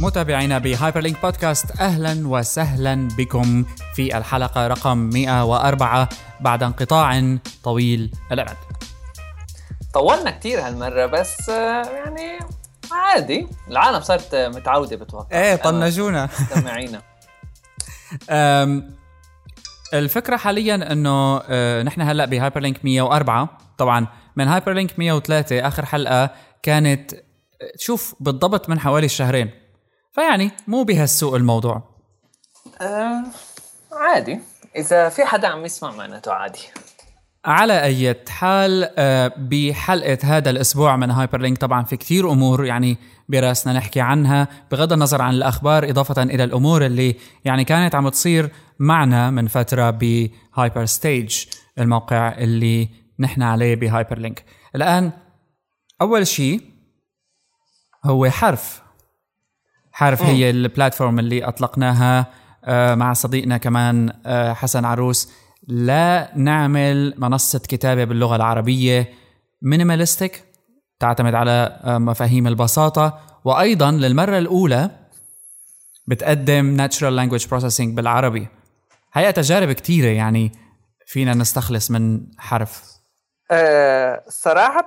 متابعينا ب Hyperlink بودكاست أهلا وسهلا بكم في الحلقة رقم 104 بعد انقطاع طويل الامد. طولنا كثير هالمرة بس آه، يعني عادي. العالم صارت متعودة بتوقع. إيه طنجونا. سمعينا. الفكرة حاليا إنه آه، نحن هلأ ب Hyperlink 104 طبعا من Hyperlink 103 آخر حلقة كانت شوف بالضبط من حوالي شهرين فيعني مو بهالسوء الموضوع. آه عادي. إذا في حدا عم يسمع معناته عادي. على أي حال آه، بحلقة هذا الأسبوع من Hyperlink طبعا في كتير أمور يعني براسنا نحكي عنها بغض النظر عن الأخبار إضافة إلى الأمور اللي يعني كانت عم تصير معنا من فترة ب Hyperstage الموقع اللي نحن عليه ب Hyperlink الآن أول شيء هو حرف. حرف هي ال platform اللي أطلقناها آه، مع صديقنا كمان آه، حسن عروس. لنعمل منصة كتابة باللغة العربية minimalistic تعتمد على آه، مفاهيم البساطة. وأيضا للمرة الأولى بتقدم Natural Language Processing بالعربي. هي تجارب كثيرة يعني فينا نستخلص من حرف. أه صراحة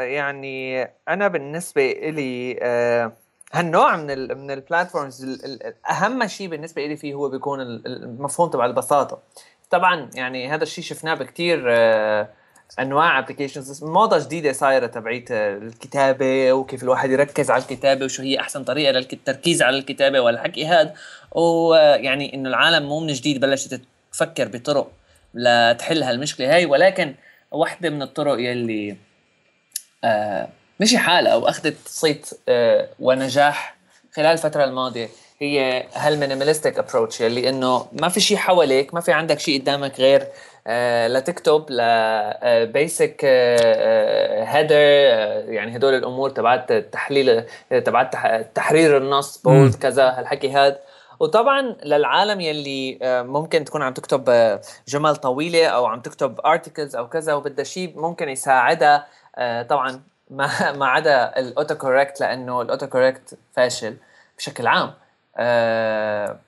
يعني أنا بالنسبة إلي أه هالنوع من ال من ال platforms أهم شيء بالنسبة لي فيه هو بيكون المفهوم تبع البساطة. طبعا يعني هذا الشيء شفناه بكثير آه، أنواع applications موضة جديدة صايرة تبعيت الكتابة وكيف الواحد يركز على الكتابة وشو هي أحسن طريقة للتركيز على الكتابة والحكي هذا ويعني إنه العالم مو من جديد بلشت تفكر بطرق لتحل هالمشكلة هاي ولكن واحدة من الطرق يلي آه مشي حالها أو أخذت صيت آه ونجاح خلال الفترة الماضية. هي هال minimalistic approach يلي إنه ما في شيء حواليك ما في عندك شيء قدامك غير لتكتب ال basic header يعني هدول الأمور تبعت التحليل تبعت تحرير النص bold كذا هالحكي هذا وطبعا للعالم يلي آه، ممكن تكون عم تكتب آه، جمل طويلة أو عم تكتب articles أو كذا وبدها شيء ممكن يساعدها طبعا ما ما عدا ال auto correct لأنه ال auto correct فاشل بشكل عام. آه،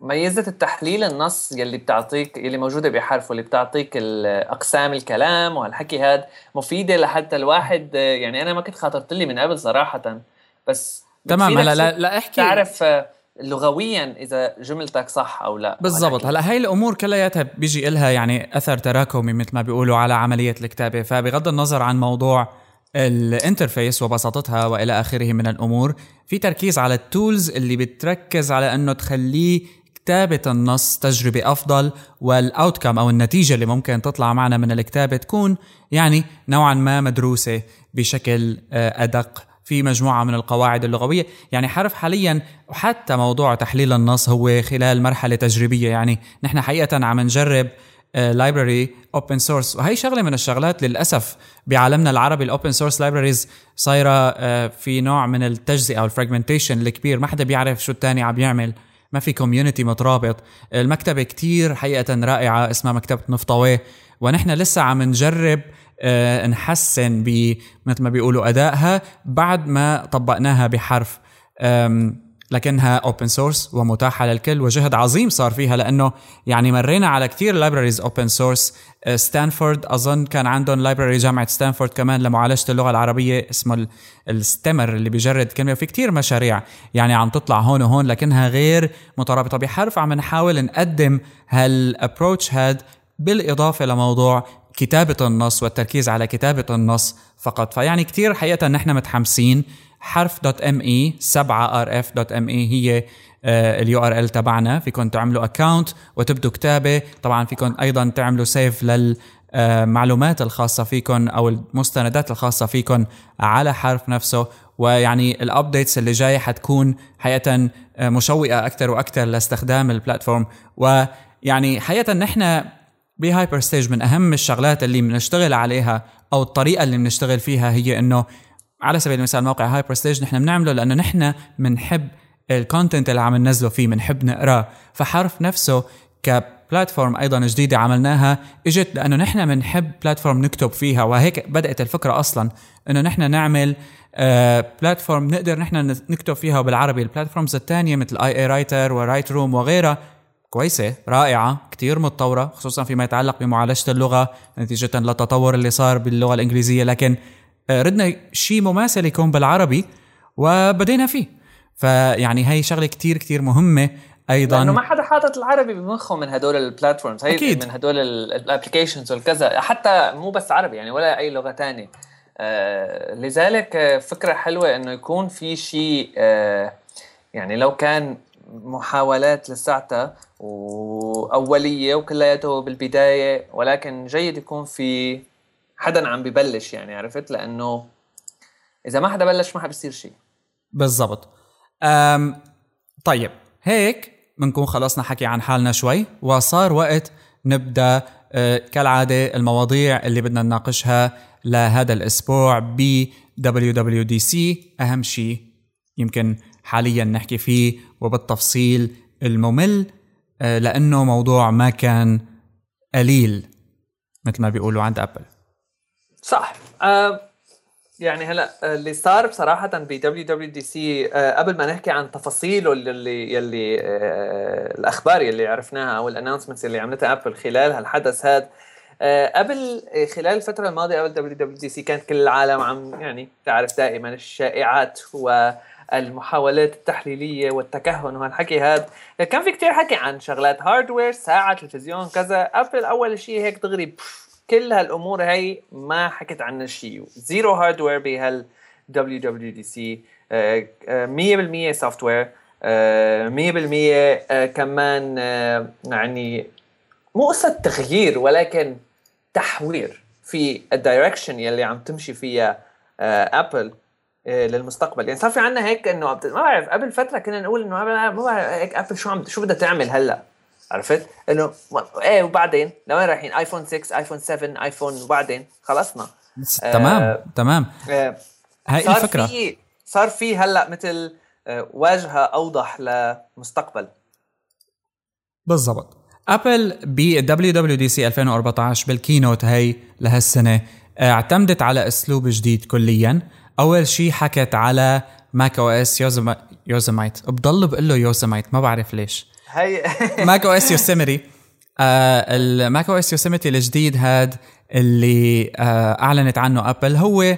ميزة التحليل النص يلي بتعطيك يلي موجودة بحرف واللي بتعطيك أقسام الكلام وهالحكي هاد مفيدة لحتى الواحد يعني أنا ما كنت خاطرت لي من قبل صراحة بس تمام هلا لا, لا احكي. تعرف آه، لغويا إذا جملتك صح أو لا. بالضبط. هلا هاي الأمور كلياتها بيجي لها يعني أثر تراكمي مثل ما بيقولوا على عملية الكتابة فبغض النظر عن موضوع ال interface وبساطتها وإلى آخره من الأمور في تركيز على ال tools اللي بتركز على إنه تخليه كتابة النص تجربة أفضل وال outcome أو النتيجة اللي ممكن تطلع معنا من الكتابة تكون يعني نوعا ما مدروسة بشكل آه، أدق في مجموعة من القواعد اللغوية. يعني حرف حاليا وحتى موضوع تحليل النص هو خلال مرحلة تجريبية يعني نحن حقيقة عم نجرب library open source وهي شغلة من الشغلات للأسف بعالمنا العربي ال open source libraries صايرة آه، في نوع من التجزئة أو ال fragmentation الكبير. ما حدا بيعرف شو الثاني عم يعمل. ما في community مترابط. المكتبة كتير حقيقة رائعة اسمها مكتبة نفطوي. ونحن لسه عم نجرب آه، نحسن ب مثل ما بيقولوا أدائها بعد ما طبقناها بحرف. لكنها open source ومتاحة للكل وجهد عظيم صار فيها لأنه يعني مرينا على كثير libraries open source ستانفورد أظن كان عندهم library جامعة ستانفورد كمان لمعالجة اللغة العربية اسمه ال stemmer اللي بيجرد كلمة في كثير مشاريع يعني عم تطلع هون وهون لكنها غير مترابطة. بحرف عم نحاول نقدم هال approach هاد بالإضافة لموضوع كتابة النص والتركيز على كتابة النص فقط. فيعني كتير حقيقة نحن متحمسين حرف dot M E 7 R F dot M E هي ال URL تبعنا. فيكم تعملوا account وتبدوا كتابة. طبعا فيكم أيضا تعملوا save لل المعلومات الخاصة فيكم أو المستندات الخاصة فيكم على حرف نفسه. ويعني ال updates اللي جاي حتكون حقيقة آه، مشوقة أكثر وأكثر لاستخدام ال platform ويعني حقيقة نحن ب Hyperstage من أهم الشغلات اللي بنشتغل عليها أو الطريقة اللي بنشتغل فيها هي إنه على سبيل المثال موقع Hyperstage نحن بنعمله لأنه نحن بنحب ال content اللي عم ننزله فيه بنحب نقراه. فحرف نفسه platform أيضا جديدة عملناها إجت لأنه نحن بنحب platform نكتب فيها. وهيك بدأت الفكرة أصلا إنه نحن نعمل آه platform نقدر نحن نكتب فيها بالعربي. ال platforms الثانية مثل iA Writer و WriteRoom وغيرها كويسة رائعة كتير متطورة خصوصا فيما يتعلق بمعالجة اللغة نتيجة للتطور اللي صار باللغة الإنجليزية. لكن آه، أردنا شيء مماثل يكون بالعربي وبدينا فيه. فيعني هي شغلة كتير كتير مهمة أيضا. لأنه ما حدا حاطط العربي بمخه من هدول ال platforms هي أكيد. من هدول ال applications والكذا. حتى مو بس عربي يعني ولا أي لغة ثانية آه لذلك آه، فكرة حلوة إنه يكون في شيء آه يعني لو كان محاولات لساعتها وأولية وكلياته بالبداية ولكن جيد يكون في حدا عم ببلش يعني عرفت؟ لأنه إذا ما حدا بلش ما حبصير شيء بالضبط. طيب هيك بنكون خلصنا حكي عن حالنا شوي وصار وقت نبدأ أه، كالعادة المواضيع اللي بدنا نناقشها لهذا الأسبوع ب WWDC أهم شيء يمكن حاليا نحكي فيه وبالتفصيل الممل أه، لأنه موضوع ما كان قليل مثل ما بيقولوا عند أبل. صح. أه يعني هلا اللي صار بصراحة ب WWDC قبل ما نحكي عن تفاصيله اللي يلي آه الأخبار يلي عرفناها أو ال announcements اللي عملتها ابل خلال هالحدث هذا آه قبل آه، خلال الفترة الماضية قبل WWDC كانت كل العالم عم يعني تعرف دائما الشائعات والمحاولات التحليلية والتكهن وهالحكي هذا كان في كتير حكي عن شغلات hardware ساعة تلفزيون كذا. ابل أول شيء هيك دغري كل هالأمور هي ما حكت عنها شيء. zero hardware بهال WWDC 100% software 100% كمان آه، يعني مو قصة تغيير ولكن تحوير في ال direction يلي عم تمشي فيها ابل آه، للمستقبل. يعني صار في عندنا هيك إنه ما بعرف قبل فترة كنا نقول إنه ما بعرف هيك ابل شو عم شو بدها تعمل هلأ؟ عرفت؟ إنه إيه وبعدين لوين رايحين؟ ايفون 6 ايفون 7 ايفون وبعدين؟ خلصنا. آه تمام تمام. آه هاي الفكرة. في صار في هلأ مثل آه واجهة أوضح لمستقبل. بالضبط. ابل ب WWDC 2014 بال keynote هي لهالسنة آه، اعتمدت على أسلوب جديد كليا. أول شيء حكت على Mac OS Yosemite بضل بقول له يوزمايت ما بعرف ليش. هي Mac OS Yosemite ال Mac OS Yosemite الجديد هاد اللي آه أعلنت عنه ابل هو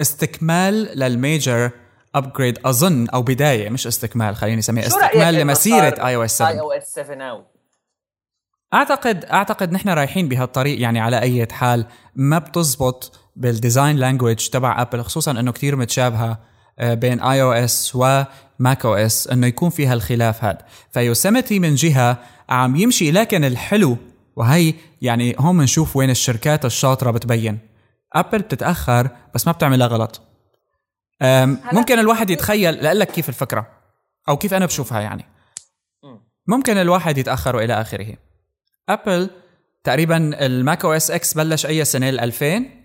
استكمال لل major upgrade أظن أو بداية مش استكمال خليني أسميه استكمال لمسيره iOS 7 اي أو اس 7 out أعتقد أعتقد نحن رايحين بهالطريق يعني على أي حال ما بتزبط بال design language تبع ابل خصوصا إنه كتير متشابهة بين iOS و Mac OS إنه يكون فيها الخلاف هذا ف Yosemite من جهة عم يمشي لكن الحلو وهي يعني هون بنشوف وين الشركات الشاطرة بتبين. ابل بتتأخر بس ما بتعملها غلط. ممكن الواحد يتخيل لأقول لك كيف الفكرة أو كيف أنا بشوفها يعني. ممكن الواحد يتأخر وإلى آخره. ابل تقريبا ال Mac OS X بلش أي سنة 2000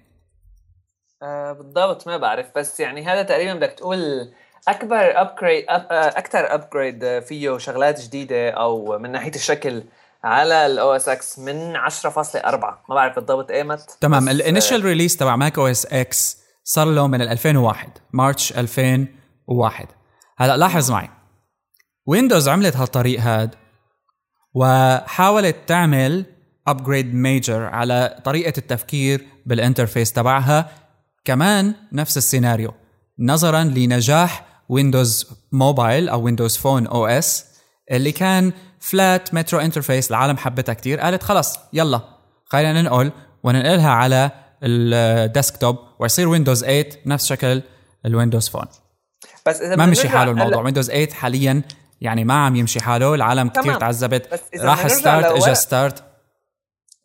آه بالضبط ما بعرف بس يعني هذا تقريبا بدك تقول أكبر upgrade أب أكثر upgrade فيه شغلات جديدة أو من ناحية الشكل على ال OS X من 10.4 ما بعرف بالضبط ايمت تمام ال initial release تبع Mac OS X صار له من 2001 March 2001 هلأ لاحظ معي Windows عملت هالطريق هاد وحاولت تعمل upgrade major على طريقة التفكير بال interface تبعها كمان نفس السيناريو. نظرا لنجاح Windows Mobile أو Windows Phone OS اللي كان flat Metro interface العالم حبتها كتير قالت خلص يلا. خلينا ننقل وننقلها على ال desktop ويصير Windows 8 نفس شكل ال Windows Phone بس إذا ما مشي حاله الموضوع. Windows 8 حاليا يعني ما عم يمشي حاله العالم كتير تعذبت. راح start اجى start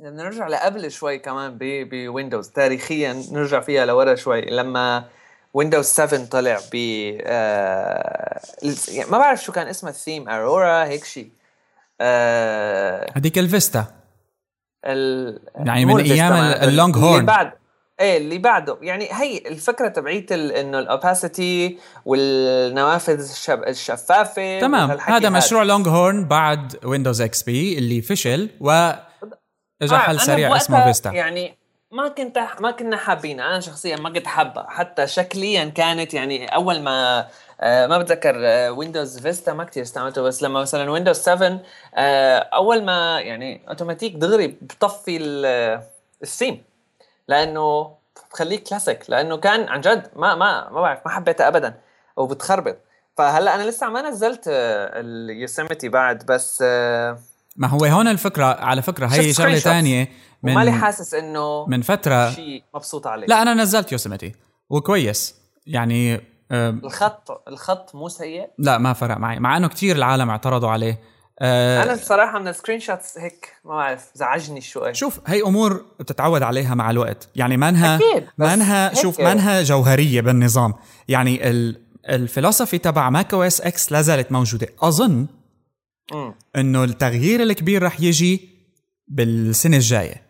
إذا بدنا نرجع لقبل شوي كمان ب Windows تاريخيا نرجع فيها لورا شوي. لما Windows 7 طلع ب آه يعني ما بعرف شو كان اسمها ال theme. Aurora هيك شيء آه هذيك ال Vista. ال... يعني من أيام ال Longhorn بعد إيه اللي بعده. يعني هي الفكرة تبعيت إنه ال opacity والنوافذ الشب... الشفافة تمام. هذا مشروع Longhorn بعد Windows XP اللي فشل و اجى آه حل سريع اسمه Vista. يعني ما كنت ما كنا حابين أنا شخصيا ما كنت حابة. حتى شكليا كانت يعني أول ما آه ما بتذكر آه Windows Vista ما كثير استعملته بس لما مثلا Windows 7 آه أول ما يعني اوتوماتيك دغري بطفي الثيم لأنه بخليك كلاسيك لأنه كان عن جد ما ما ما بعرف ما حبيتها ابدا. وبتخربط. فهلأ أنا لسه ما نزلت آه، ال Yosemite بعد بس آه، ما هو هون الفكرة على فكرة هي شغلة ثانية من مالي حاسس إنه من فترة. شيء مبسوط عليه. لا أنا نزلت Yosemite وكويس. يعني الخط الخط مو سيء؟ لا ما فرق معي مع إنه كثير العالم اعترضوا عليه. أه أنا الصراحه من ال screenshots هيك ما بعرف زعجني شوي. شوف هي أمور بتتعود عليها مع الوقت. يعني منها منها شوف منها جوهرية بالنظام. يعني الفلسفي تبع Mac OS X لا زالت موجودة. أظن إنه التغيير الكبير رح يجي بالسنة الجاية.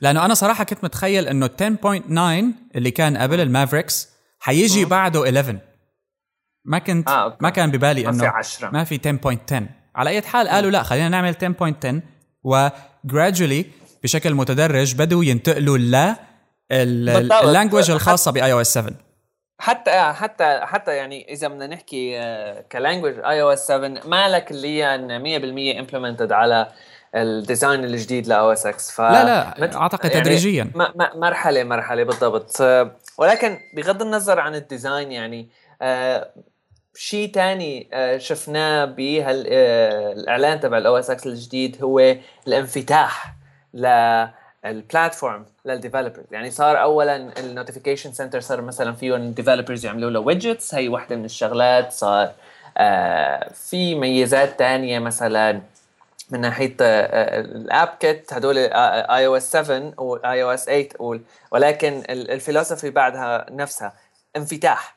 لأنه أنا صراحة كنت متخيل إنه 10.9 اللي كان قبل ال Mavericks حيجي بعده 11 ما كنت آه، ما كان ببالي انه ما في 10 ما في 10.10 على أي حال قالوا لا خلينا نعمل 10.10 و gradually بشكل متدرج بدوا ينتقلوا ل ال language الخاصة ب iOS 7 حتى حتى حتى يعني إذا بدنا نحكي آه، ك language iOS 7 ما لك اللي 100% implemented على ال design الجديد ل OS X ف لا لا أعتقد يعني تدريجيا. مرحلة مرحلة بالضبط. ولكن بغض النظر عن ال design يعني آه، شيء ثاني آه، شفناه بالاعلان تبع ال OS X الجديد هو الانفتاح لل platform لل developers يعني صار اولا ال Notification Center صار مثلا فيهم developers يعملوا له widgets هي وحده من الشغلات. صار آه في ميزات ثانية مثلا من ناحية آه ال app kit هدول iOS 7 و iOS 8 ولكن الفلسفي بعدها نفسها. انفتاح.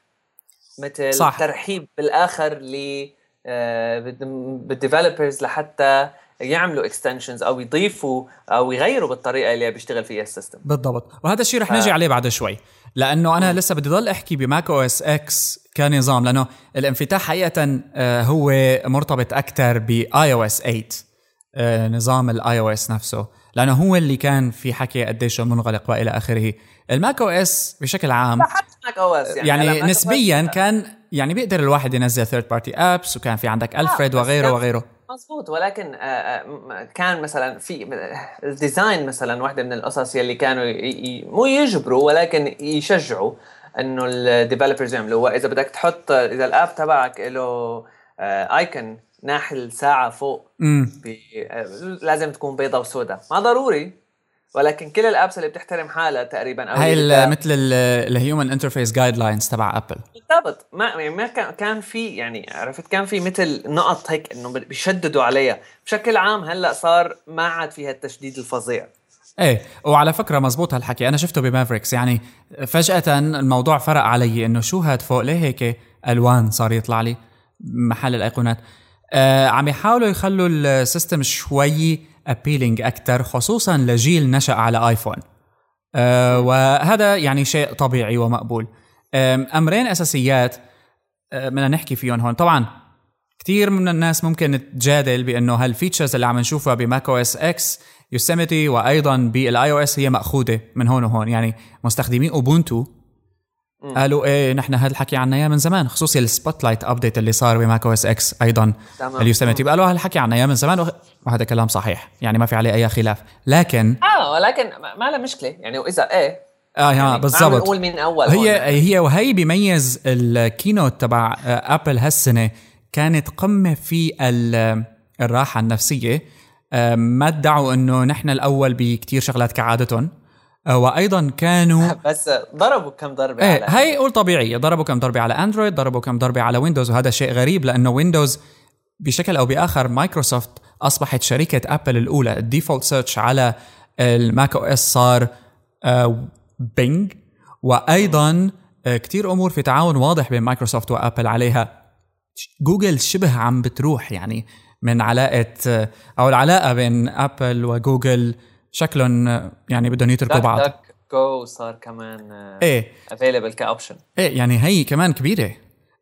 مثل صح. ترحيب بالآخر ل آه، بال developers لحتى يعملوا extensions أو يضيفوا أو يغيروا بالطريقة اللي بيشتغل فيها ال system. بالضبط. وهذا الشيء رح نجي عليه بعد شوي. لأنه أنا لسه بدي ضل أحكي ب Mac OS X كنظام لأنه الانفتاح حقيقة آه، هو مرتبط أكثر ب iOS 8 نظام ال iOS نفسه. لأنه هو اللي كان في حكي قديش منغلق وإلى آخره. ال Mac OS بشكل عام Mac OS يعني, يعني نسبيا كان يعني بيقدر الواحد ينزل third party apps وكان في عندك Alfred وغيره وغيره. مزبوط ولكن آه، آه، كان مثلا في ال design مثلا واحدة من القصص يلي كانوا مو يجبروا ولكن يشجعوا إنه ال developers يعملوا. وإذا بدك تحط إذا ال app تبعك له icon آه، ناحي الساعة فوق لازم تكون بيضة وسوداء. ما ضروري. ولكن كل ال apps اللي بتحترم حالها تقريبا أو هاي مثل ال Human Interface Guidelines تبع ابل بالضبط. ما يعني ما كان كان في يعني عرفت كان في مثل نقط هيك إنه بيشددوا عليها. بشكل عام هلأ صار ما عاد فيها التشديد الفظيع. إيه وعلى فكرة مزبوط هالحكي. أنا شفته ب Mavericks. يعني فجأة الموضوع فرق علي إنه شو هاد فوق؟ ليه هيك ألوان صار يطلع لي؟ محل الأيقونات. آه عم يحاولوا يخلوا ال system شوي appealing أكثر خصوصا لجيل نشأ على آيفون. أه وهذا يعني شيء طبيعي ومقبول. أمرين أساسيات أه، بدنا نحكي فيهم هون. طبعا كثير من الناس ممكن تجادل بأنه هال features اللي عم نشوفها ب Mac OS X Yosemite وأيضا بال iOS هي مأخوذة من هون وهون. يعني مستخدمين أوبونتو قالوا إيه نحن هذا الحكي عنا إياه من زمان خصوصي ال Spotlight update اللي صار ب Mac OS X أيضا ال Yosemite قالوا هالحكي عنا إياه من زمان وهذا كلام صحيح يعني ما في عليه أي خلاف. لكن آه ولكن ما له مشكلة. يعني واذا إيه آه يعني بالضبط. نقول من أول هي هي وهي بيميز ال keynote تبع ابل هالسنة كانت قمة في الراحة النفسية. ما ادعوا إنه نحن الأول بكتير شغلات كعادتهم. وأيضا كانوا بس ضربوا كم ضربة إيه على هي قول طبيعيه ضربوا كم ضربة على اندرويد ضربوا كم ضربة على ويندوز وهذا شيء غريب لأنه ويندوز بشكل أو بآخر مايكروسوفت أصبحت شركة ابل الأولى. ال default search على ال Mac OS صار Bing آه، وأيضا آه، كتير أمور في تعاون واضح بين مايكروسوفت وابل عليها. جوجل شبه عم بتروح يعني من علاقة أو العلاقة بين ابل وجوجل شكلهم يعني بدهم يتركوا بعض. جو صار كمان إيه. available ك option إيه يعني هي كمان كبيرة.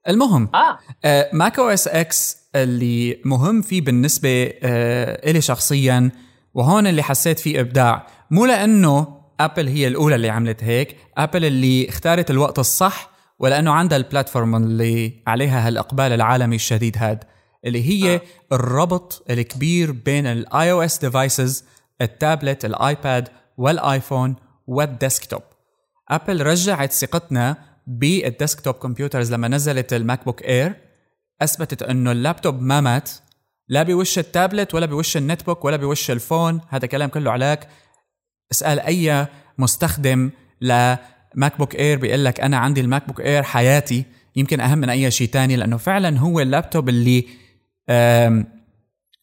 المهم آه. Mac OS X اللي مهم فيه بالنسبة آه إلي شخصيا وهون اللي حسيت فيه إبداع. مو لأنه ابل هي الأولى اللي عملت هيك ابل اللي اختارت الوقت الصح ولأنه عندها ال platform اللي عليها هالإقبال العالمي الشديد هاد اللي هي آه. الربط الكبير بين ال iOS devices التابلت الآيباد والآيفون وال desktop. آبل رجعت ثقتنا بال desktop computers لما نزلت ال MacBook Air. أثبتت إنه اللابتوب ما مات. لا بوش التابلت ولا بوش ال netbook ولا بوش ال phone. هذا كلام كله علاك. اسأل أي مستخدم ل MacBook Air بيقول لك أنا عندي ال MacBook Air حياتي. يمكن أهم من أي شيء تاني لأنه فعلا هو اللابتوب اللي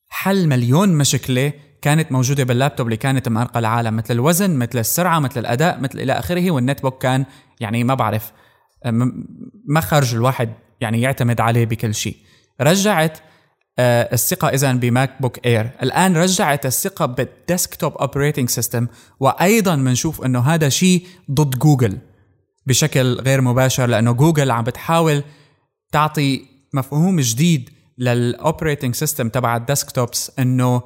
حل مليون مشكلة كانت موجودة باللابتوب اللي كانت مأرقة العالم مثل الوزن مثل السرعة مثل الأداء مثل إلى آخره وال netbook كان يعني ما بعرف مخرج الواحد يعني يعتمد عليه بكل شيء. رجعت آه، الثقة إذا ب MacBook Air الآن رجعت الثقة بال desktop operating system وأيضا بنشوف أنه هذا شيء ضد جوجل بشكل غير مباشر لأنه جوجل عم بتحاول تعطي مفهوم جديد لل operating system تبع ال desktops أنه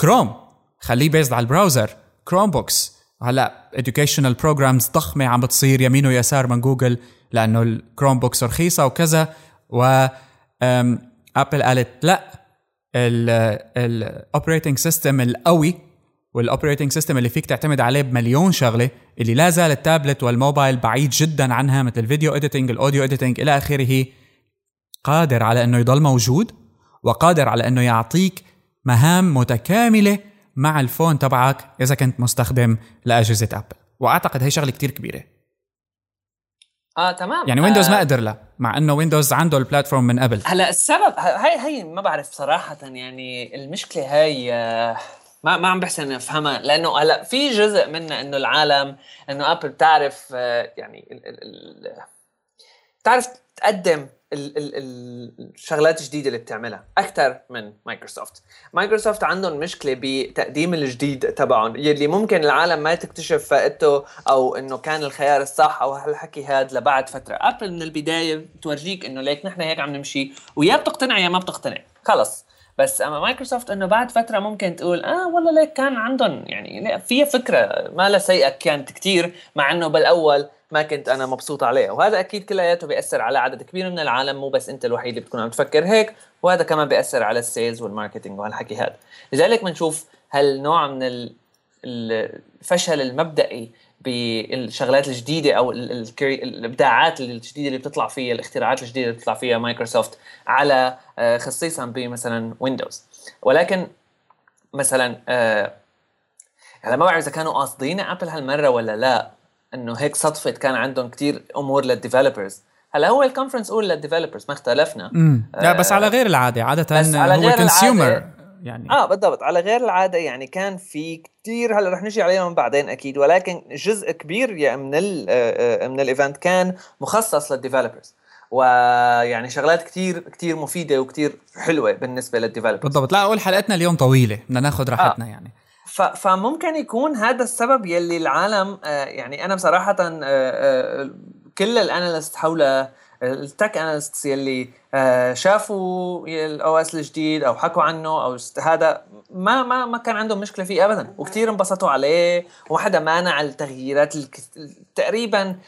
كروم خليه based على ال browser Chromebooks هلا educational programs ضخمة عم بتصير يمين ويسار من جوجل لأنه ال Chromebooks رخيصة وكذا. و ابل قالت لا ال operating system القوي وال operating system اللي فيك تعتمد عليه بمليون شغلة اللي لا زال التابلت والموبايل بعيد جدا عنها مثل ال video editing ال audio editing إلى آخره قادر على إنه يضل موجود وقادر على إنه يعطيك مهام متكاملة مع ال phone تبعك إذا كنت مستخدم لأجهزة ابل وأعتقد هي شغلة كتير كبيرة. آه تمام. يعني ويندوز آه. ما قدر له مع إنه ويندوز عنده ال platform من قبل. هلا السبب هاي هي ما بعرف صراحة يعني المشكلة هاي آه ما ما عم بحسن أفهمها. لأنه هلا في جزء منها إنه العالم إنه ابل بتعرف آه يعني ال ال ال بتعرف تقدم الشغلات الجديده اللي بتعملها أكثر من مايكروسوفت مايكروسوفت عندهم مشكلة بتقديم الجديد تبعهم يلي ممكن العالم ما تكتشف فائدته أو إنه كان الخيار الصح أو هالحكي هاد لبعد فترة. ابل من البداية بتورجيك إنه ليك نحن هيك عم نمشي ويا بتقتنع يا ما بتقتنع. خلص. بس أما مايكروسوفت إنه بعد فترة ممكن تقول آه والله ليك كان عندهم يعني فيها فكرة ما لها سيئة كانت كثير مع إنه بالأول ما كنت أنا مبسوط عليها وهذا أكيد كلياته بيأثر على عدد كبير من العالم مو بس أنت الوحيد اللي بتكون عم تفكر هيك. وهذا كمان بيأثر على ال sales وال marketing وهالحكي هذا. لذلك بنشوف هالنوع من الفشل المبدئي بالشغلات الجديدة أو الإبداعات الجديدة اللي بتطلع فيها الاختراعات الجديدة اللي بتطلع فيها مايكروسوفت على آه، خصيصا بمثلا ويندوز ولكن مثلا آه، هلا ما بعرف إذا كانوا قاصدين ابل هالمرة ولا لا إنه هيك صدفت كان عندهم كتير أمور لل developers هلا هو ال conference اول لل developers ما اختلفنا. لا بس على غير العادة عادة بس على هو consumer يعني. آه بالضبط. على غير العادة يعني كان في كثير هلأ رح نجي عليهم بعدين أكيد. ولكن جزء كبير يعني من ال آه، آه، من ال event كان مخصص لل developers ويعني شغلات كتير كتير مفيدة وكتير حلوة بالنسبة لل developers بالضبط. لا أقول حلقتنا اليوم طويلة. بدنا ناخذ راحتنا آه. يعني فممكن يكون هذا السبب يلي العالم آه، يعني أنا بصراحة آه، آه، كل ال analyst حول ال tech analyst يلي شافوا ال OS الجديد أو حكوا عنه أو هذا ما ما ما كان عندهم مشكلة فيه ابدا. وكثير انبسطوا عليه. وما حدا مانع التغييرات تقريبا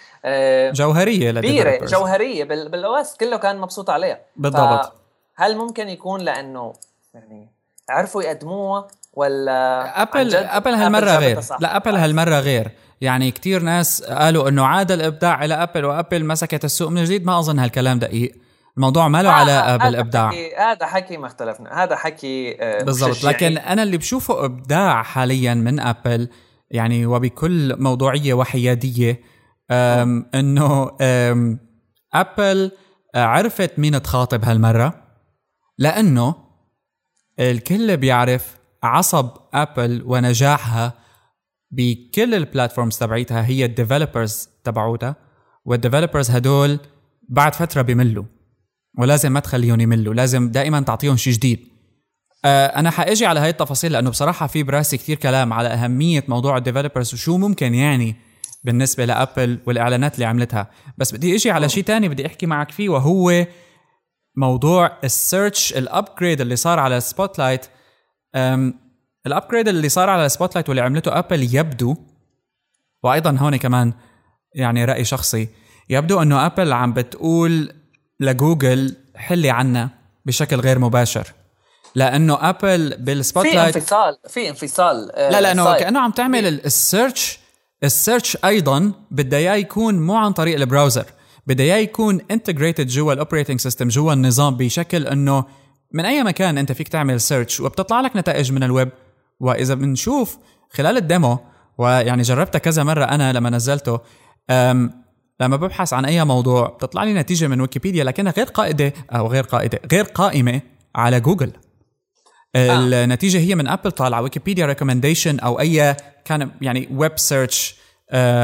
جوهرية كبيرة جوهرية بال OS كله كان مبسوط عليها. بالضبط. هل ممكن يكون لأنه يعني عرفوا يقدموها ولا ابل ابل هالمرة غير. لا ابل هالمرة غير. يعني كتير ناس قالوا إنه عاد الإبداع إلى ابل وأبل مسكت السوق من جديد. ما أظن هالكلام دقيق. الموضوع ما له آه علاقة بالإبداع. هذا حكي ما اختلفنا. هذا حكي آه بالضبط. لكن أنا اللي بشوفه إبداع حاليا من ابل يعني وبكل موضوعية وحيادية إنه ابل عرفت مين تخاطب هالمرة. لأنه الكل بيعرف عصب ابل ونجاحها بكل ال platforms تبعيتها هي ال developers تبعوتها. وال developers هدول بعد فترة بملوا ولازم ما تخليهم يملوا لازم دائما تعطيهم شيء جديد. آه أنا حأجي على هاي التفاصيل لأنه بصراحة في براسي كثير كلام على أهمية موضوع ال developers وشو ممكن يعني بالنسبة لابل والإعلانات اللي عملتها. بس بدي أجي على شيء تاني بدي أحكي معك فيه وهو موضوع ال search ال upgrade اللي صار على Spotlight ال upgrade اللي صار على Spotlight واللي عملته ابل يبدو وأيضا هون كمان يعني رأي شخصي يبدو إنه ابل عم بتقول لجوجل حلي عنا بشكل غير مباشر لأنه ابل بال Spotlight في انفصال في انفصال آه، لا لا انه صاير. كأنه عم تعمل ال- ال search ال search أيضا بدها اياه يكون مو عن طريق ال browser بدها اياه يكون integrated جوا ال operating system جوا النظام بشكل إنه من أي مكان أنت فيك تعمل search وبتطلع لك نتائج من الويب. وإذا بنشوف خلال ال demo ويعني جربتها كذا مرة أنا لما نزلته لما ببحث عن أي موضوع بتطلع لي نتيجة من ويكيبيديا لكنها غير قائدة أو غير قائدة غير قائمة على جوجل. النتيجة هي من أبل طالعة ويكيبيديا recommendation أو أي كان يعني web search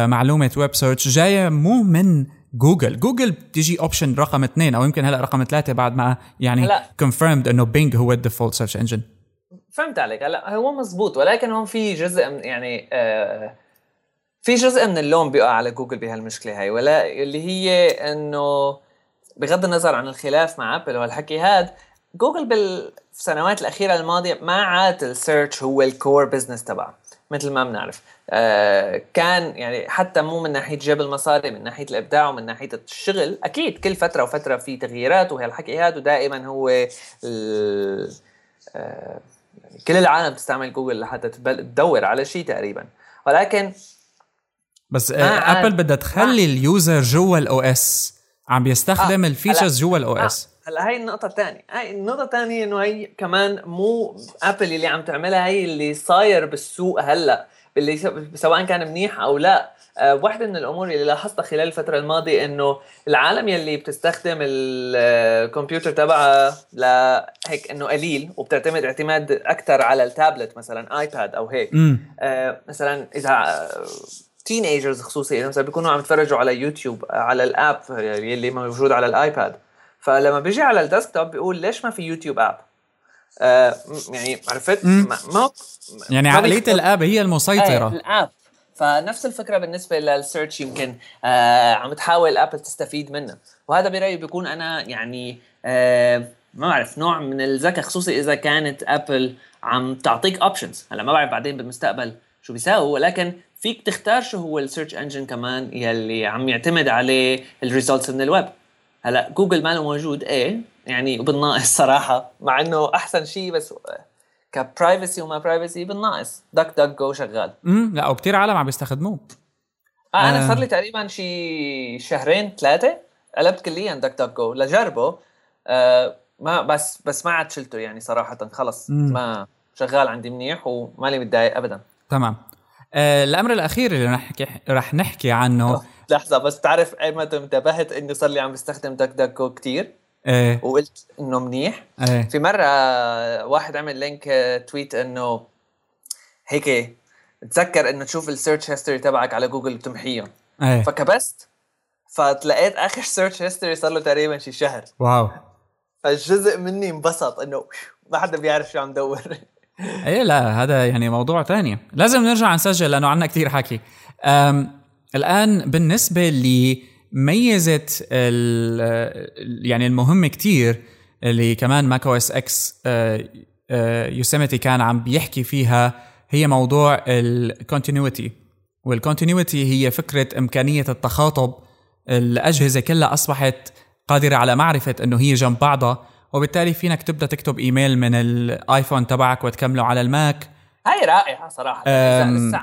معلومة web search جاية مو من جوجل. جوجل بتيجي option رقم اثنين أو يمكن هلأ رقم ثلاثة بعد ما يعني. confirmed إنه Bing هو ال default search engine فهمت عليك. هلأ هو مزبوط ولكن هون في جزء من يعني آه في جزء من اللوم بيقع على جوجل بهالمشكلة هاي ولا اللي هي إنه بغض النظر عن الخلاف مع ابل والحكي هاد جوجل بالسنوات الأخيرة الماضية ما عاد ال search هو ال core business تبعه مثل ما بنعرف. كان يعني حتى مو من ناحية جيب المصاري من ناحية الإبداع ومن ناحية الشغل أكيد كل فترة وفترة في تغييرات وهالحكي هاد ودائما هو آه يعني كل العالم بتستعمل جوجل لحتى تدور على شيء تقريبا. ولكن بس ما آه، ابل بدها تخلي ال user جوا ال OS عم بيستخدم آه، ال features هلا- جوا ال O آه، S هلا هاي النقطة الثانية، هاي النقطة الثانية إنه هي كمان مو ابل اللي عم تعملها هي اللي صاير بالسوق هلا. اللي س- سواء كان منيح أو لا، أه واحدة من الأمور اللي لاحظتها خلال الفترة الماضية إنه العالم يلي بتستخدم الكمبيوتر تبعها لهيك إنه قليل وبتعتمد اعتماد أكثر على التابلت مثلا آيباد أو هيك. آه، مثلا إذا teenagers خصوصي مثلا بيكونوا عم يتفرجوا على يوتيوب آه، على ال app يلي موجود على الآيباد. فلما بيجي على ال desktop بيقول ليش ما في يوتيوب app؟ آه يعني عرفت. ما ما يعني عقلية ال app هي المسيطرة. ال app. فنفس الفكرة بالنسبة لل search يمكن آه عم تحاول ابل تستفيد منه. وهذا برأيي بيكون أنا يعني آه ما بعرف نوع من الذكاء خصوصي إذا كانت ابل عم تعطيك options هلا ما بعرف بعدين بالمستقبل شو بيساووا ولكن فيك تختار شو هو ال search engine كمان يلي عم يعتمد عليه ال results من الويب هلا جوجل ما له موجود إيه يعني بالناقص صراحة مع إنه أحسن شيء بس ك privacy وما privacy بالناقص. DuckDuckGo شغال. امم لا وكثير عالم عم بيستخدموه. آه آه. أنا صار لي تقريبا شي شهرين ثلاثة قلبت كليا DuckDuckGo. لجربه. آه ما بس بس ما عاد شلته يعني صراحة. خلص مم. ما شغال عندي منيح ومالي متضايق ابدا. تمام. آه الأمر الأخير اللي رح نحكي رح نحكي عنه. لحظة بس تعرف ايمتى انتبهت انه صار لي عم بستخدم DuckDuckGo كثير إيه. وقلت إنه منيح. إيه. في مرة واحد عمل link آه، tweet إنه هيك تذكر إنه تشوف ال search history تبعك على جوجل وتمحيهم. إيه. فكبست فتلاقيت آخر search history صار له تقريبا شي شهر. wow. فالجزء مني انبسط إنه ما حدا بيعرف شو عم دور. إيه لا هذا يعني موضوع تاني. لازم نرجع نسجل لأنه عنا كتير حكي. الآن بالنسبة لميزه ال- يعني المهم كتير اللي كمان Mac OS X Yosemite كان عم بيحكي فيها هي موضوع ال continuity وال continuity هي فكرة إمكانية التخاطب الأجهزة كلها أصبحت قادرة على معرفة إنه هي جنب بعضها. وبالتالي فينك تبدأ تكتب إيميل من الايفون تبعك وتكمله على الماك. هاي رائعة صراحة.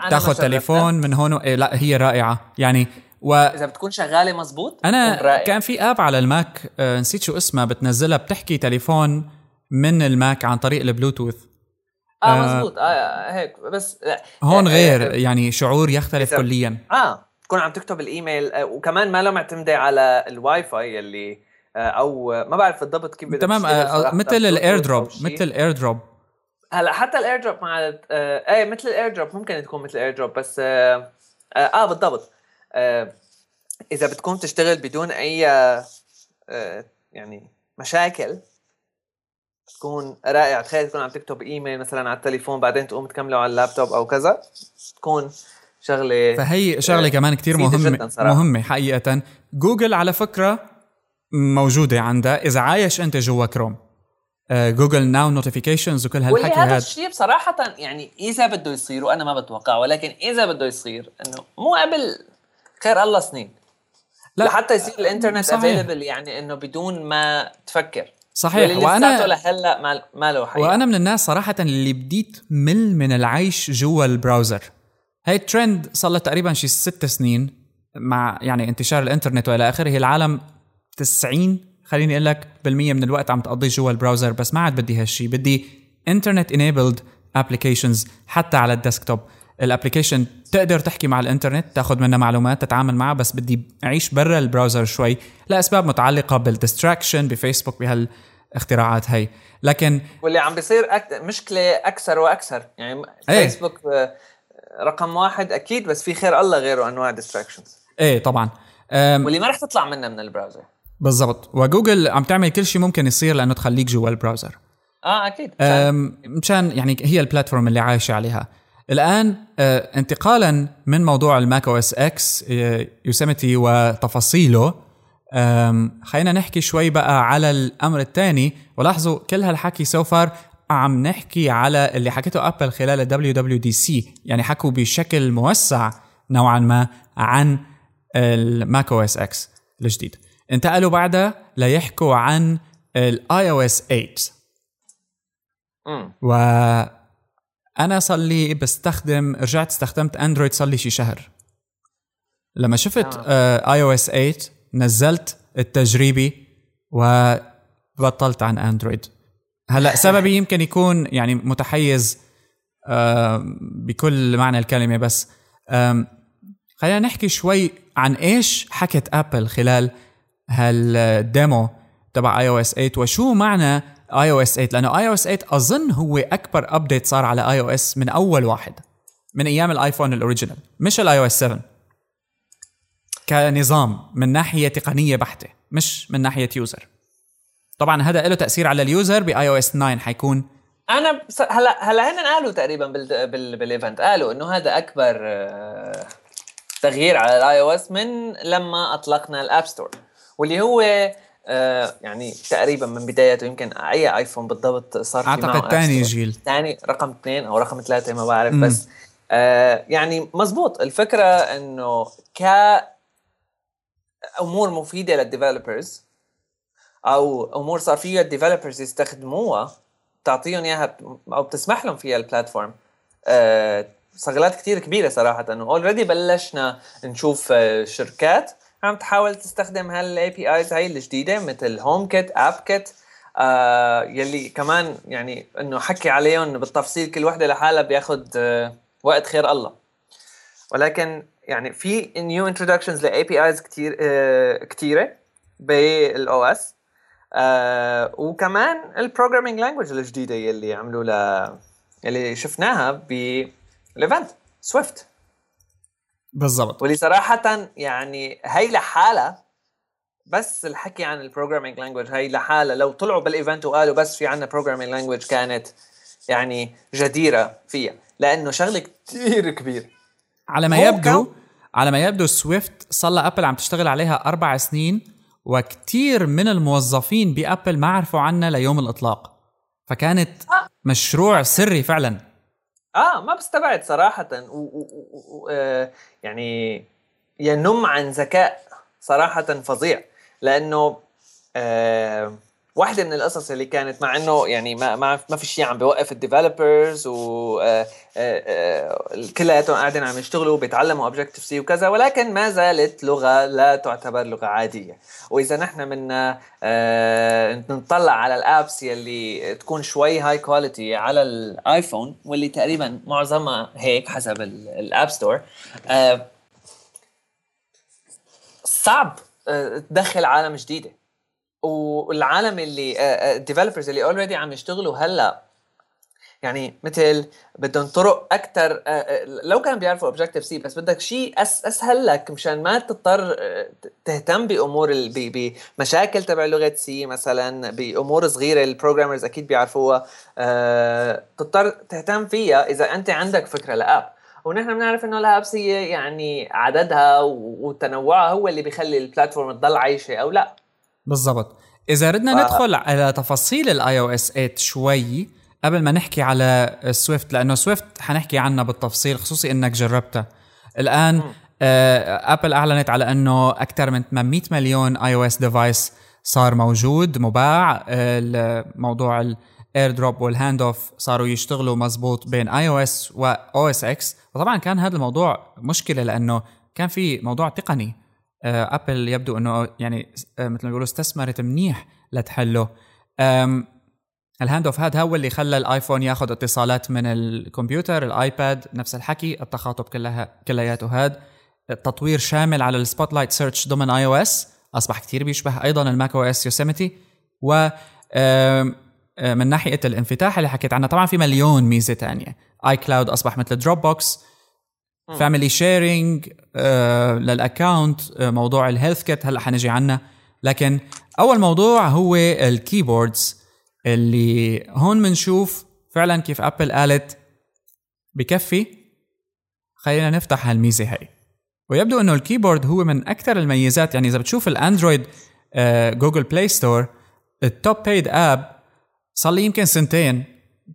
تاخذ تليفون من هون. إيه لا هي رائعة. يعني وأنا إذا بتكون شغالة مزبوط رائعة. كان في app على الماك آه، نسيت شو اسمها بتنزلها بتحكي تليفون من الماك عن طريق البلوتوث آه آه، مزبوط آه هيك بس لا. هون آه، غير آه، يعني شعور يختلف كليا آه تكون عم تكتب الإيميل آه، وكمان ما له معتمده على الواي فاي اللي آه، أو آه، ما بعرف بالضبط كيف تمام آه، مثل ال AirDrop. مثل ال AirDrop هلا حتى ال AirDrop مع آه إيه مثل ال AirDrop ممكن تكون مثل ال AirDrop بس آه, آه, آه بالضبط آه إذا بتكون تشتغل بدون أي آه يعني مشاكل تكون رائعة. تخيل تكون عم تكتب إيميل مثلا على التليفون بعدين تقوم تكمله على اللابتوب أو كذا. تكون شغلة فهي شغلة كمان كتير مهمة مهمة حقيقة. جوجل على فكرة موجودة عندها. إذا عايش أنت جوا كروم Google Now notifications وكل هالحكي هذا الشيء بصراحة يعني إذا بده يصير وأنا ما بتوقع ولكن إذا بده يصير إنه مو قبل خير الله سنين. لا لحتى يصير الإنترنت available يعني إنه بدون ما تفكر. صحيح. وأنا لهلا ما, ما له حقيقة. وأنا من الناس صراحة اللي بديت مل من العيش جوا ال browser. هاي الترند صار له تقريبا شي ست سنين مع يعني انتشار الإنترنت وإلى آخره. العالم 90 خليني أقول لك بالمية من الوقت عم تقضي جوا ال browser بس ما عاد بدي هالشيء بدي internet enabled applications حتى على ال desktop. ال application تقدر تحكي مع الإنترنت تاخذ منها معلومات تتعامل معها بس بدي أعيش برا ال browser شوي لأسباب متعلقة بال distraction بفيسبوك بهالاختراعات هي لكن واللي عم بيصير أك... مشكلة أكثر وأكثر. يعني إيه؟ فيسبوك آه، رقم واحد أكيد بس في خير الله غيره أنواع distractions إيه طبعا. واللي ما رح تطلع منها من ال browser. بالضبط. وجوجل عم تعمل كل شيء ممكن يصير لأنه تخليك جوا ال browser. آه أكيد. مشان يعني هي ال platform اللي عايشة عليها. الآن آه، انتقالا من موضوع ال Mac OS X Yosemite وتفاصيله. خلينا نحكي شوي بقى على الأمر الثاني. ولاحظوا كل هالحكي so far عم نحكي على اللي حكيته ابل خلال ال WWDC يعني حكوا بشكل موسع نوعا ما عن ال Mac OS X الجديد. انتقلوا بعدها ليحكوا عن ال iOS 8 و أنا صار لي بستخدم رجعت استخدمت اندرويد صار لي شي شهر. لما شفت iOS 8 نزلت التجريبي وبطلت عن اندرويد هلأ سببي يمكن يكون يعني متحيز آه بكل معنى الكلمة بس خلينا نحكي شوي عن إيش حكت ابل خلال هال demo تبع iOS 8 وشو معنى iOS 8 لأنه iOS 8 أظن هو أكبر update صار على iOS من أول واحد من أيام الآيفون ال original مش ال iOS 7 كنظام من ناحية تقنية بحتة مش من ناحية user طبعا هذا له تأثير على ال user ب iOS 9 حيكون أنا بس هلا هلا هن قالوا تقريبا بال بال بال event قالوا إنه هذا أكبر آه، تغيير على ال iOS من لما أطلقنا ال App Store واللي هو آه يعني تقريبا من بدايته يمكن أي ايفون بالضبط صار في أعتقد ثاني جيل. ثاني رقم اثنين أو رقم ثلاثة ما بعرف مم. بس آه يعني مزبوط. الفكرة إنه ك أمور مفيدة لل developers أو أمور صار فيها ال developers يستخدموها تعطيهم إياها أو بتسمح لهم فيها ال platform آه شغلات كثير كبيرة صراحة. انه already بلشنا نشوف شركات عم تحاول تستخدم هال APIs هاي الجديدة مثل HomeKit, HealthKit آه يلي كمان يعني إنه حكي عليهم بالتفصيل كل وحدة لحالها بياخذ آه وقت خير الله. ولكن يعني في new introductions ل APIs كثير آه كثيره بال OS آه وكمان ال programming language الجديدة يلي عملوا ل يلي شفناها بال event Swift بالضبط. واللي صراحة يعني هي لحالها بس الحكي عن ال programming language هي لحالها لو طلعوا بال event وقالوا بس في عندنا programming language كانت يعني جديرة فيها لأنه شغلة كثير كبير على ما يبدو على ما يبدو Swift صار Apple عم تشتغل عليها أربع سنين وكثير من الموظفين ب Apple ما عرفوا عنها ليوم الإطلاق. فكانت آه. مشروع سري فعلا. آه ما بستبعد صراحة. و, و, و, آه يعني ينم عن ذكاء صراحة فظيع. لأنه آه واحدة من القصص اللي كانت مع إنه يعني ما ما ما في شيء عم بيوقف ال developers و آه، آه، آه، كلياتهم قاعدين عم يشتغلوا بيتعلموا Objective-C وكذا ولكن ما زالت لغة لا تعتبر لغة عادية. وإذا نحن بدنا نطلع على ال apps يلي تكون شوي high quality على ال iPhone واللي تقريبا معظمها هيك حسب ال App Store صعب تدخل عالم جديدة. والعالم اللي ال developers اللي already عم يشتغلوا هلأ يعني مثل بدهم طرق أكثر لو كان بيعرفوا Objective-C بس بدك شيء اسهل لك مشان ما تضطر تهتم بأمور بمشاكل تبع لغة C مثلا بأمور صغيرة ال programmers أكيد بيعرفوها تضطر تهتم فيها إذا أنت عندك فكرة ل app. ونحن بنعرف إنه ال apps هي يعني عددها وتنوعها هو اللي بيخلي ال platform تضل عايشة أو لأ. بالضبط. إذا ردنا ف... ندخل على تفاصيل ال iOS 8 شوي قبل ما نحكي على Swift لأنه Swift حنحكي عنها بالتفصيل خصوصي إنك جربتها الآن آه Apple أعلنت على إنه أكثر من 800 مليون iOS device صار موجود مباع. الموضوع ال AirDrop وال Handoff صاروا يشتغلوا مزبوط بين اي أو اس واو اس إكس وطبعا كان هذا الموضوع مشكلة لأنه كان في موضوع تقني. Apple يبدو إنه يعني مثل ما بيقولوا استثمرت منيح لتحله. ال Handoff هذا هو اللي خلى ال iPhone ياخذ اتصالات من الكمبيوتر ال iPad نفس الحكي التخاطب كلها كلياته هذا تطوير شامل على ال Spotlight search ضمن iOS أصبح كثير بيشبه أيضا ال Mac OS Yosemite و من ناحية الانفتاح اللي حكيت عنها طبعا في مليون ميزة تانية. iCloud أصبح مثل Dropbox family sharing لل account موضوع ال HealthKit هلأ حنجي عنها لكن أول موضوع هو ال keyboards اللي هون بنشوف فعلا كيف Apple قالت بكفي. خلينا نفتح هالميزة هي ويبدو إنه ال keyboard هو من أكثر الميزات يعني إذا بتشوف ال Android Google Play Store ال top paid app صار لي يمكن سنتين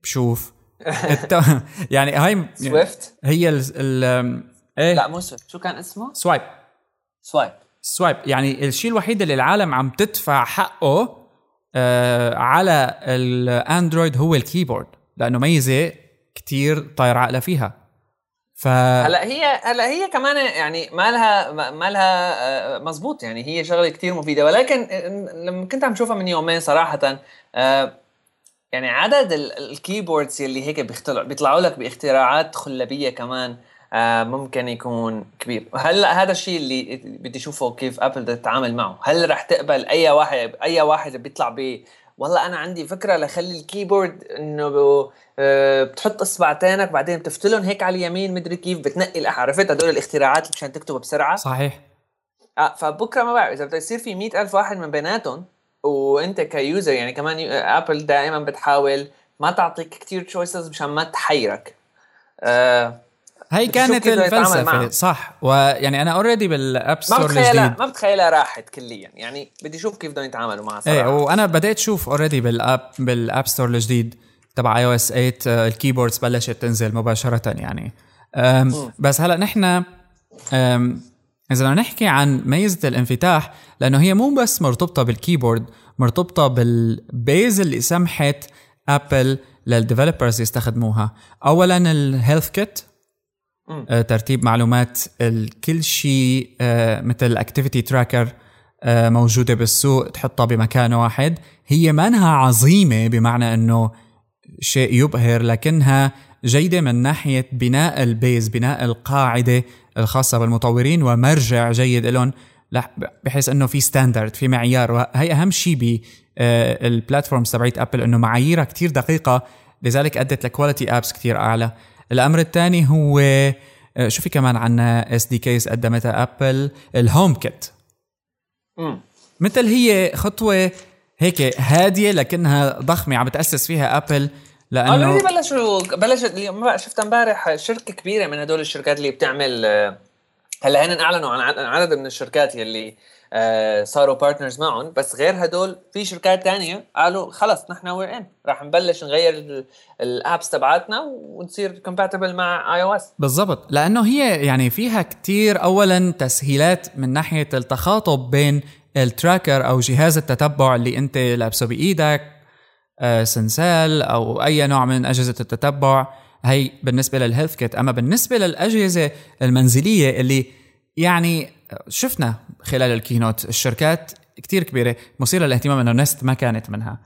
بشوف يعني هاي Swift هي ال ال إيه؟ لا مو Swift شو كان اسمه؟ Swype Swype Swype يعني الشيء الوحيد اللي العالم عم تدفع حقه آه على ال Android هو ال keyboard لأنه ميزة كتير طاير عقله فيها. ف هلا هي هلا هي كمان يعني ما لها ما لها مزبوط يعني هي شغلة كتير مفيدة. ولكن لما كنت عم شوفها من يومين صراحة آه يعني عدد ال keyboards اللي هيك بيخترع بيطلعوا لك باختراعات خلابية كمان آه ممكن يكون كبير. هلا هذا الشيء اللي بدي اشوفه كيف Apple تتعامل معه. هل رح تقبل أي واحد أي واحد بيطلع ب والله أنا عندي فكرة لخلي ال keyboard إنه آه بتحط إصبعتينك بعدين بتفتلهم هيك على اليمين مدري كيف بتنقي عرفت؟ هدول الاختراعات مشان تكتب بسرعة. صحيح. آه فبكرة ما بعرف إذا بده يصير في مئة ألف واحد من بيناتهم وانت ك user يعني كمان Apple دائما بتحاول ما تعطيك كتير choices مشان ما تحيرك. آه هي كانت الفلسفة صح. ويعني أنا already بال App Store الجديد. ما بتخيلها راحت كليا. يعني بدي أشوف كيف بدهم يتعاملوا معها صراحة. إيه وأنا بديت أشوف already بال App بال App Store الجديد تبع iOS 8 ال keyboards بلشت تنزل مباشرة يعني. بس هلأ نحن إذا بدنا نحكي عن ميزة الانفتاح لأنه هي مو بس مرتبطة بال keyboard مرتبطة بال base اللي سمحت Apple لل developers يستخدموها. اولا ال HealthKit آه ترتيب معلومات كل شيء آه مثل activity tracker آه موجودة بالسوق تحطها بمكان واحد. هي منها عظيمة بمعنى إنه شيء يبهر لكنها جيدة من ناحية بناء ال base بناء القاعدة الخاصة بالمطورين ومرجع جيد لهم. بحيث إنه في standard في معيار. وهي أهم شيء بال platforms تبعت Apple إنه معاييرها كتير دقيقة. لذلك أدت ل quality apps كتير أعلى. الأمر الثاني هو آه، شو في كمان عنا SDKs قدمتها ابل ال HomeKit مثل هي خطوة هيك هادية لكنها ضخمة عم بتأسس فيها ابل لأنه already بلشوا بلشت شفت امبارح شركة كبيرة من هدول الشركات اللي بتعمل آه، هلأ هن أعلنوا عن عدد من الشركات يلي آه، صاروا partners معهم بس غير هدول في شركات تانية قالوا خلص نحن we're in راح نبلش نغير ال apps تبعاتنا ونصير compatible مع iOS بالضبط. لأنه هي يعني فيها كتير اولا تسهيلات من ناحية التخاطب بين ال tracker أو جهاز التتبع اللي أنت لابسه بإيدك سنسال أو أي نوع من أجهزة التتبع. هي بالنسبة لل HealthKit أما بالنسبة للأجهزة المنزلية اللي يعني شفنا خلال ال keynote الشركات كتير كبيرة مثيره للاهتمام إنه Nest ما كانت منها.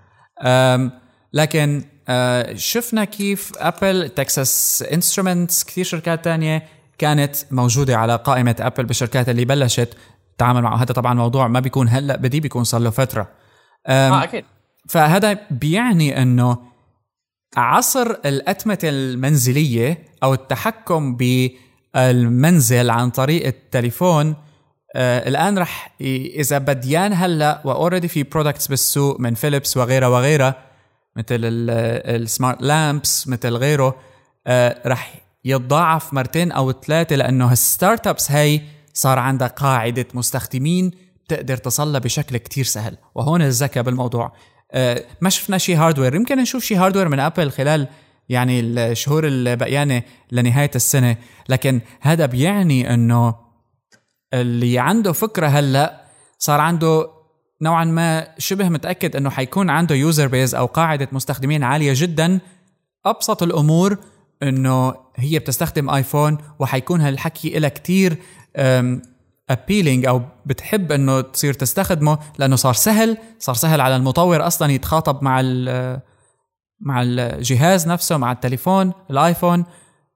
لكن آه، شفنا كيف ابل Texas Instruments كثير شركات تانية كانت موجودة على قائمة ابل بالشركات اللي بلشت تعامل معه هذا طبعا موضوع ما بيكون هلأ بدي بيكون صار له فترة. آه أكيد. فهذا بيعني أنه عصر الأتمتة المنزلية أو التحكم بالمنزل عن طريق التليفون آه الآن رح إذا بديان هلأ و already في products بالسوق من فيليبس وغيرها وغيرها مثل ال smart lamps مثل غيره آه رح يتضاعف مرتين أو ثلاثة لأنه هال startups هي صار عندها قاعدة مستخدمين تقدر تصلها بشكل كتير سهل. وهون الذكاء بالموضوع. ما شفنا شيء hardware يمكن نشوف شيء hardware من ابل خلال يعني الشهور البقيانه لنهاية السنة. لكن هذا بيعني إنه اللي عنده فكرة هلأ صار عنده نوعا ما شبه متأكد إنه حيكون عنده user base أو قاعدة مستخدمين عالية جدا. أبسط الأمور إنه هي بتستخدم ايفون وحيكون هالحكي لها كتير appealing أو بتحب إنه تصير تستخدمه لأنه صار سهل صار سهل على المطور أصلا يتخاطب مع مع الجهاز نفسه مع التليفون الآيفون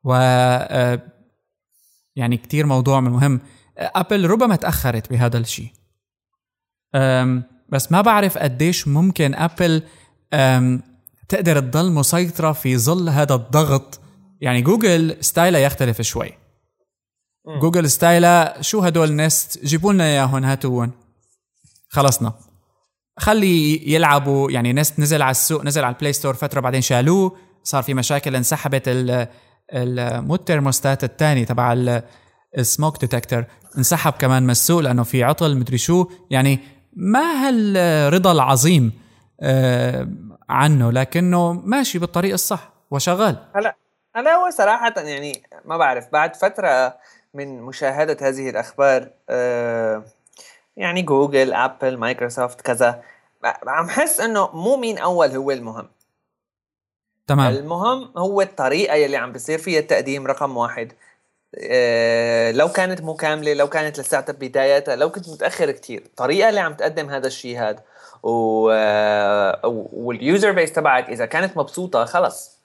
و آه، يعني كتير موضوع من مهم. أبل ربما تأخرت بهذا الشيء. بس ما بعرف قديش ممكن أبل تقدر تضل مسيطرة في ظل هذا الضغط. يعني جوجل style ها يختلف شوي. جوجل style ها شو هدول Nest؟ جيبوا لنا إياهم هاتوهم خلصنا. خلي يلعبوا يعني Nest نزل على السوق نزل على ال Play Store فترة بعدين شالوه. صار في مشاكل انسحبت ال مو الترموستات الثاني تبع ال smoke detector انسحب كمان من السوق لأنه في عطل مدري شو. يعني ما هالرضا العظيم آه، عنه لكنه ماشي بالطريق الصح وشغال. هلا أنا هو صراحة يعني ما بعرف بعد فترة من مشاهدة هذه الأخبار آه، يعني جوجل آبل مايكروسوفت كذا. عم حس إنه مو مين أول هو المهم. تمام. المهم هو الطريقة يلي عم بيصير فيها التقديم رقم واحد. آه، لو كانت مو كاملة لو كانت لساتها بداياتها لو كنت متأخر كتير. الطريقة اللي عم تقدم هذا الشيء هذا و... آه، وال user base تبعك إذا كانت مبسوطة خلص.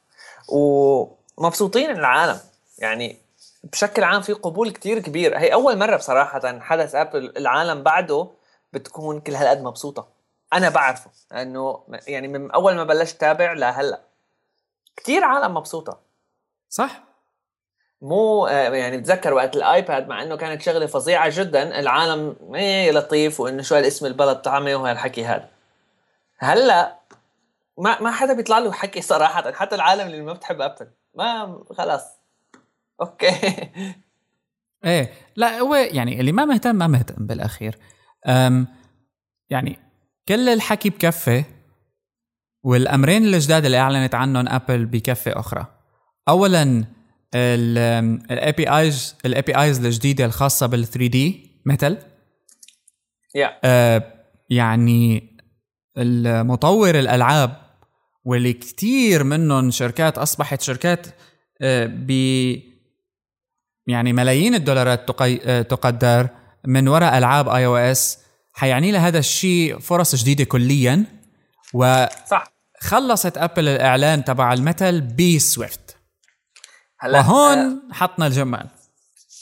ومبسوطين العالم. يعني بشكل عام في قبول كتير كبير. هي أول مرة بصراحة حدث ابل العالم بعده بتكون كل هالقد مبسوطة. أنا بعرفه إنه يعني من أول ما بلشت تابع لهلأ. كتير عالم مبسوطة. صح؟ مو آه، يعني بتذكر وقت الآيباد مع إنه كانت شغلة فظيعة جدا العالم إيه لطيف وإنه شو هالاسم البلد طعمه وهالحكي هذا. هلأ ما ما حدا بيطلع له حكي صراحة حتى العالم اللي ما بتحب ابل ما خلاص. أوكي. إيه لا هو يعني اللي ما مهتم ما مهتم بالأخير. أم يعني كل الحكي بكفي والأمرين الجداد اللي أعلنت عنهم أبل بكفه أخرى. اولا ال APIs ال APIs الجديدة الخاصة بال 3D Metal yeah. يعني المطور الألعاب واللي كتير منهم شركات أصبحت شركات آه، ب يعني ملايين الدولارات آه، تقدر من وراء ألعاب iOS. حيعني لها هذا الشيء فرص جديدة كليا. و صح. خلصت أبل الإعلان تبع ال Metal ب Swift هلا وهون آه حطنا الجمال.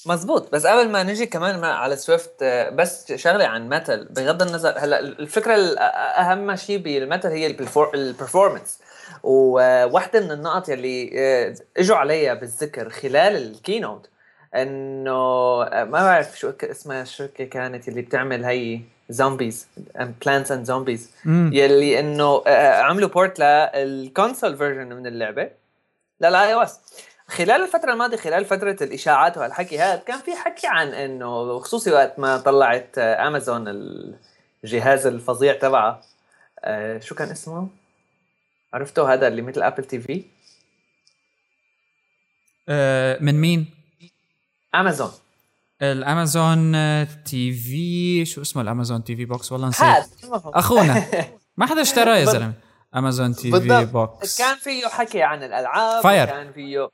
مزبوط. بس قبل ما نجي كمان على Swift آه، بس شغلة عن Metal بغض النظر هلا الفكرة الاهم شيء بال Metal هي ال performance وواحدة من النقط يلي آه، إجوا عليها بالذكر خلال ال keynote. إنه آه، ما بعرف شو اسمها الشركة كانت اللي بتعمل هي Zombies Plants and Zombies يلي إنه عملوا port لل console version من اللعبة لل iOS خلال الفترة الماضية خلال فترة الإشاعات وهالحكي هذا كان في حكي عن إنه خصوصي وقت ما طلعت أمازون الجهاز الفظيع تبعها آه شو كان اسمه؟ عرفته هذا اللي مثل أبل تي في؟ آه من مين؟ أمازون ال Amazon TV شو اسمه ال Amazon TV Box؟ والله نسيت. أخونا ما حدا اشتراه يا زلمة. Amazon TV Box. كان فيه حكي عن الألعاب Fire. كان فيه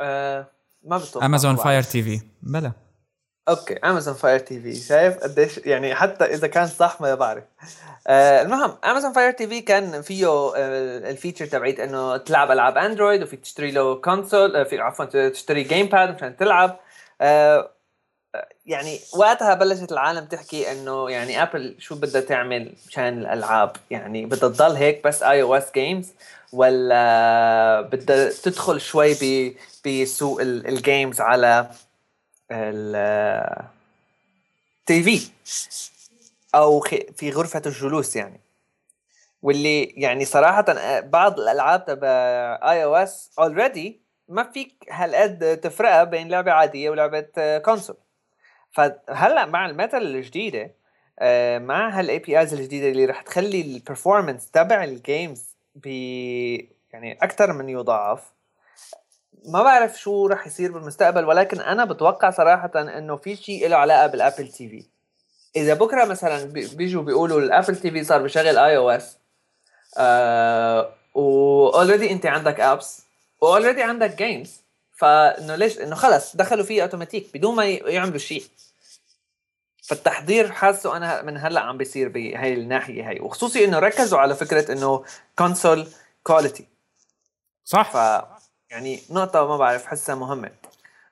آه ما بتوقع Amazon Fire TV. بلا. Okay Amazon Fire TV شايف قديش يعني حتى إذا كان صح ما بعرف. آه المهم Amazon Fire TV كان فيه آه ال feature تبعيت إنه تلعب ألعاب Android وفيك تشتري له console آه في عفوا تشتري gamepad مشان تلعب. آه يعني وقتها بلشت العالم تحكي إنه يعني Apple شو بدها تعمل مشان الألعاب؟ يعني بدها تضل هيك بس iOS games ولا بدها تدخل شوي بسوق ال games على ال TV أو في غرفة الجلوس يعني. واللي يعني صراحة بعض الألعاب تبع iOS already ما فيك هالقد تفرقها بين لعبة عادية ولعبة console فهلأ مع ال Metal الجديدة آه، مع هال APIs الجديدة اللي رح تخلي ال performance تبع ال games ب يعني أكثر من يضاعف ما بعرف شو رح يصير بالمستقبل ولكن أنا بتوقع صراحة إنه في شيء له علاقة بال Apple TV. إذا بكرة مثلا بيجوا بيقولوا ال Apple TV صار بشغل iOS و already أنت عندك apps و already عندك games فإنه ليش؟ إنه خلص دخلوا فيه أوتوماتيك بدون ما يعملوا شيء فالتحضير حاسه أنا من هلأ عم بيصير بهي الناحية هي وخصوصي إنه ركزوا على فكرة إنه console quality صح. ف يعني نقطة ما بعرف حسها مهمة.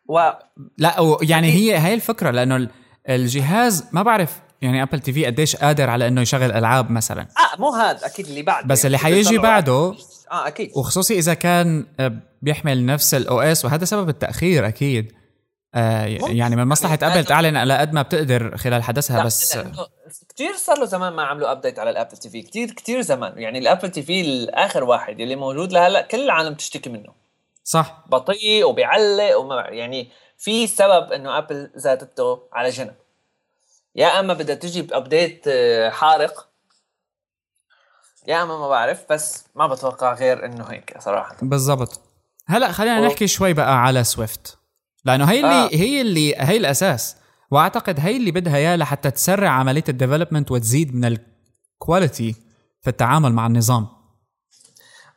و لا يعني هي هي الفكرة لأنه الجهاز ما بعرف يعني Apple TV قديش قادر على إنه يشغل ألعاب مثلا. آه مو هذا أكيد اللي بعده. بس اللي حيجي بعده آه أكيد. وخصوصي إذا كان آه، بيحمل نفس ال OS وهذا سبب التأخير أكيد. آه يعني من مصلحة Apple تعلن على قد ما بتقدر خلال حدثها بس كثير صار له زمان ما عملوا update على ال Apple TV كثير كثير زمان. يعني ال Apple TV الآخر واحد اللي موجود لهلأ كل العالم تشتكي منه. صح. بطيء وبيعلق وما يعني في سبب إنه Apple زادته على جنب. يا أما بدها تجي ب update آه، حارق يا أما ما بعرف بس ما بتوقع غير إنه هيك صراحة. بالضبط. هلأ خلينا و... نحكي شوي بقى على Swift لأنه هي اللي آه. هي اللي هي الأساس. وأعتقد هي اللي بدها اياه لحتى تسرع عملية ال development وتزيد من ال quality في التعامل مع النظام.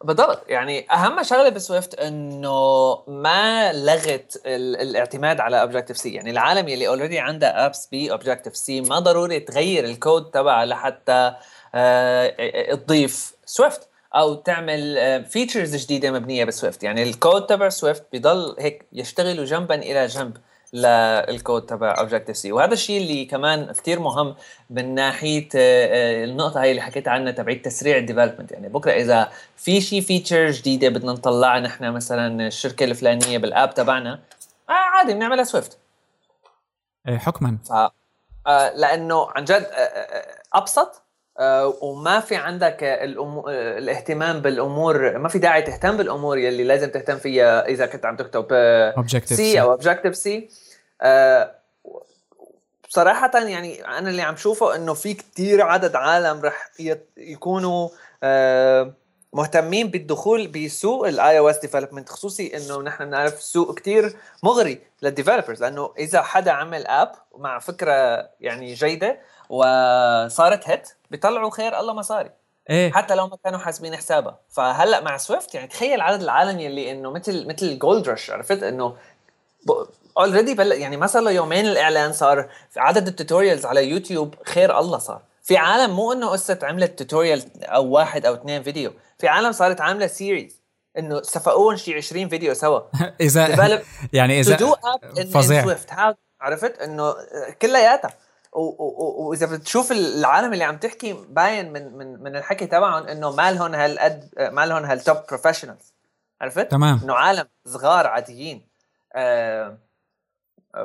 بالضبط. يعني أهم شغلة ب Swift إنه ما لغت الاعتماد على Objective-C يعني العالم يلي already عندها apps ب Objective-C ما ضروري تغير الكود تبعها لحتى آه، تضيف Swift أو تعمل features آه، جديدة مبنية ب Swift يعني الكود تبع Swift بضل هيك يشتغلوا جنبا إلى جنب. للكود تبع Objective-C وهذا الشيء اللي كمان كثير مهم من ناحية آه، النقطة هاي اللي حكيت عنها تبع تسريع ال development يعني بكرة إذا في شيء feature جديدة بدنا نطلعها نحن مثلا الشركة الفلانية بال app تبعنا آه عادي بنعملها Swift إيه، حكما. ف لأنه عن جد ابسط آه، وما في عندك الأمو... آه، الاهتمام بالأمور ما في داعي تهتم بالأمور يلي لازم تهتم فيها إذا كنت عم تكتب C أو Objective-C بصراحة يعني أنا اللي عم شوفه إنه في كتير عدد عالم رح يكونوا آه، مهتمين بالدخول بسوق ال iOS development خصوصي إنه نحن بنعرف سوق كتير مغري لل developers لأنه إذا حدا عمل app مع فكرة يعني جيدة وصارت hit بيطلعوا خير الله مصاري إيه؟ حتى لو ما كانوا حاسبين حسابها. فهلأ مع Swift يعني تخيل عدد العالم يلي إنه مثل مثل gold rush عرفت؟ إنه already بل يعني ما صار له يومين الإعلان صار عدد ال tutorials على يوتيوب خير الله صار. في عالم مو إنه قصة عملت tutorial أو واحد أو اثنين فيديو في عالم صارت عاملة series إنه صفقوهم شي 20 فيديو سوا. إذا يعني إذا فظيع. عرفت؟ إنه كلياتها. وإذا بتشوف العالم اللي عم تحكي باين من من من الحكي تبعهم إنه ما لهم هالقد ما لهم هال top professionals عرفت؟ تمام. إنه عالم صغار عاديين. آه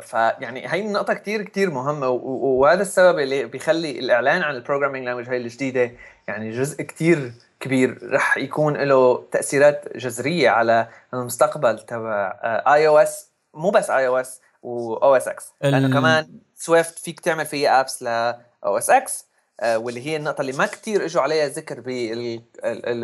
فيعني هي النقطة كتير كتير مهمة وهذا السبب اللي بيخلي الإعلان عن ال programming language هي الجديدة يعني جزء كتير كبير رح يكون له تأثيرات جذرية على المستقبل تبع iOS مو بس اي أو اس واو اس إكس لأنه كمان Swift فيك تعمل فيها apps ل OS X واللي هي النقطة اللي ما كتير إجوا عليها ذكر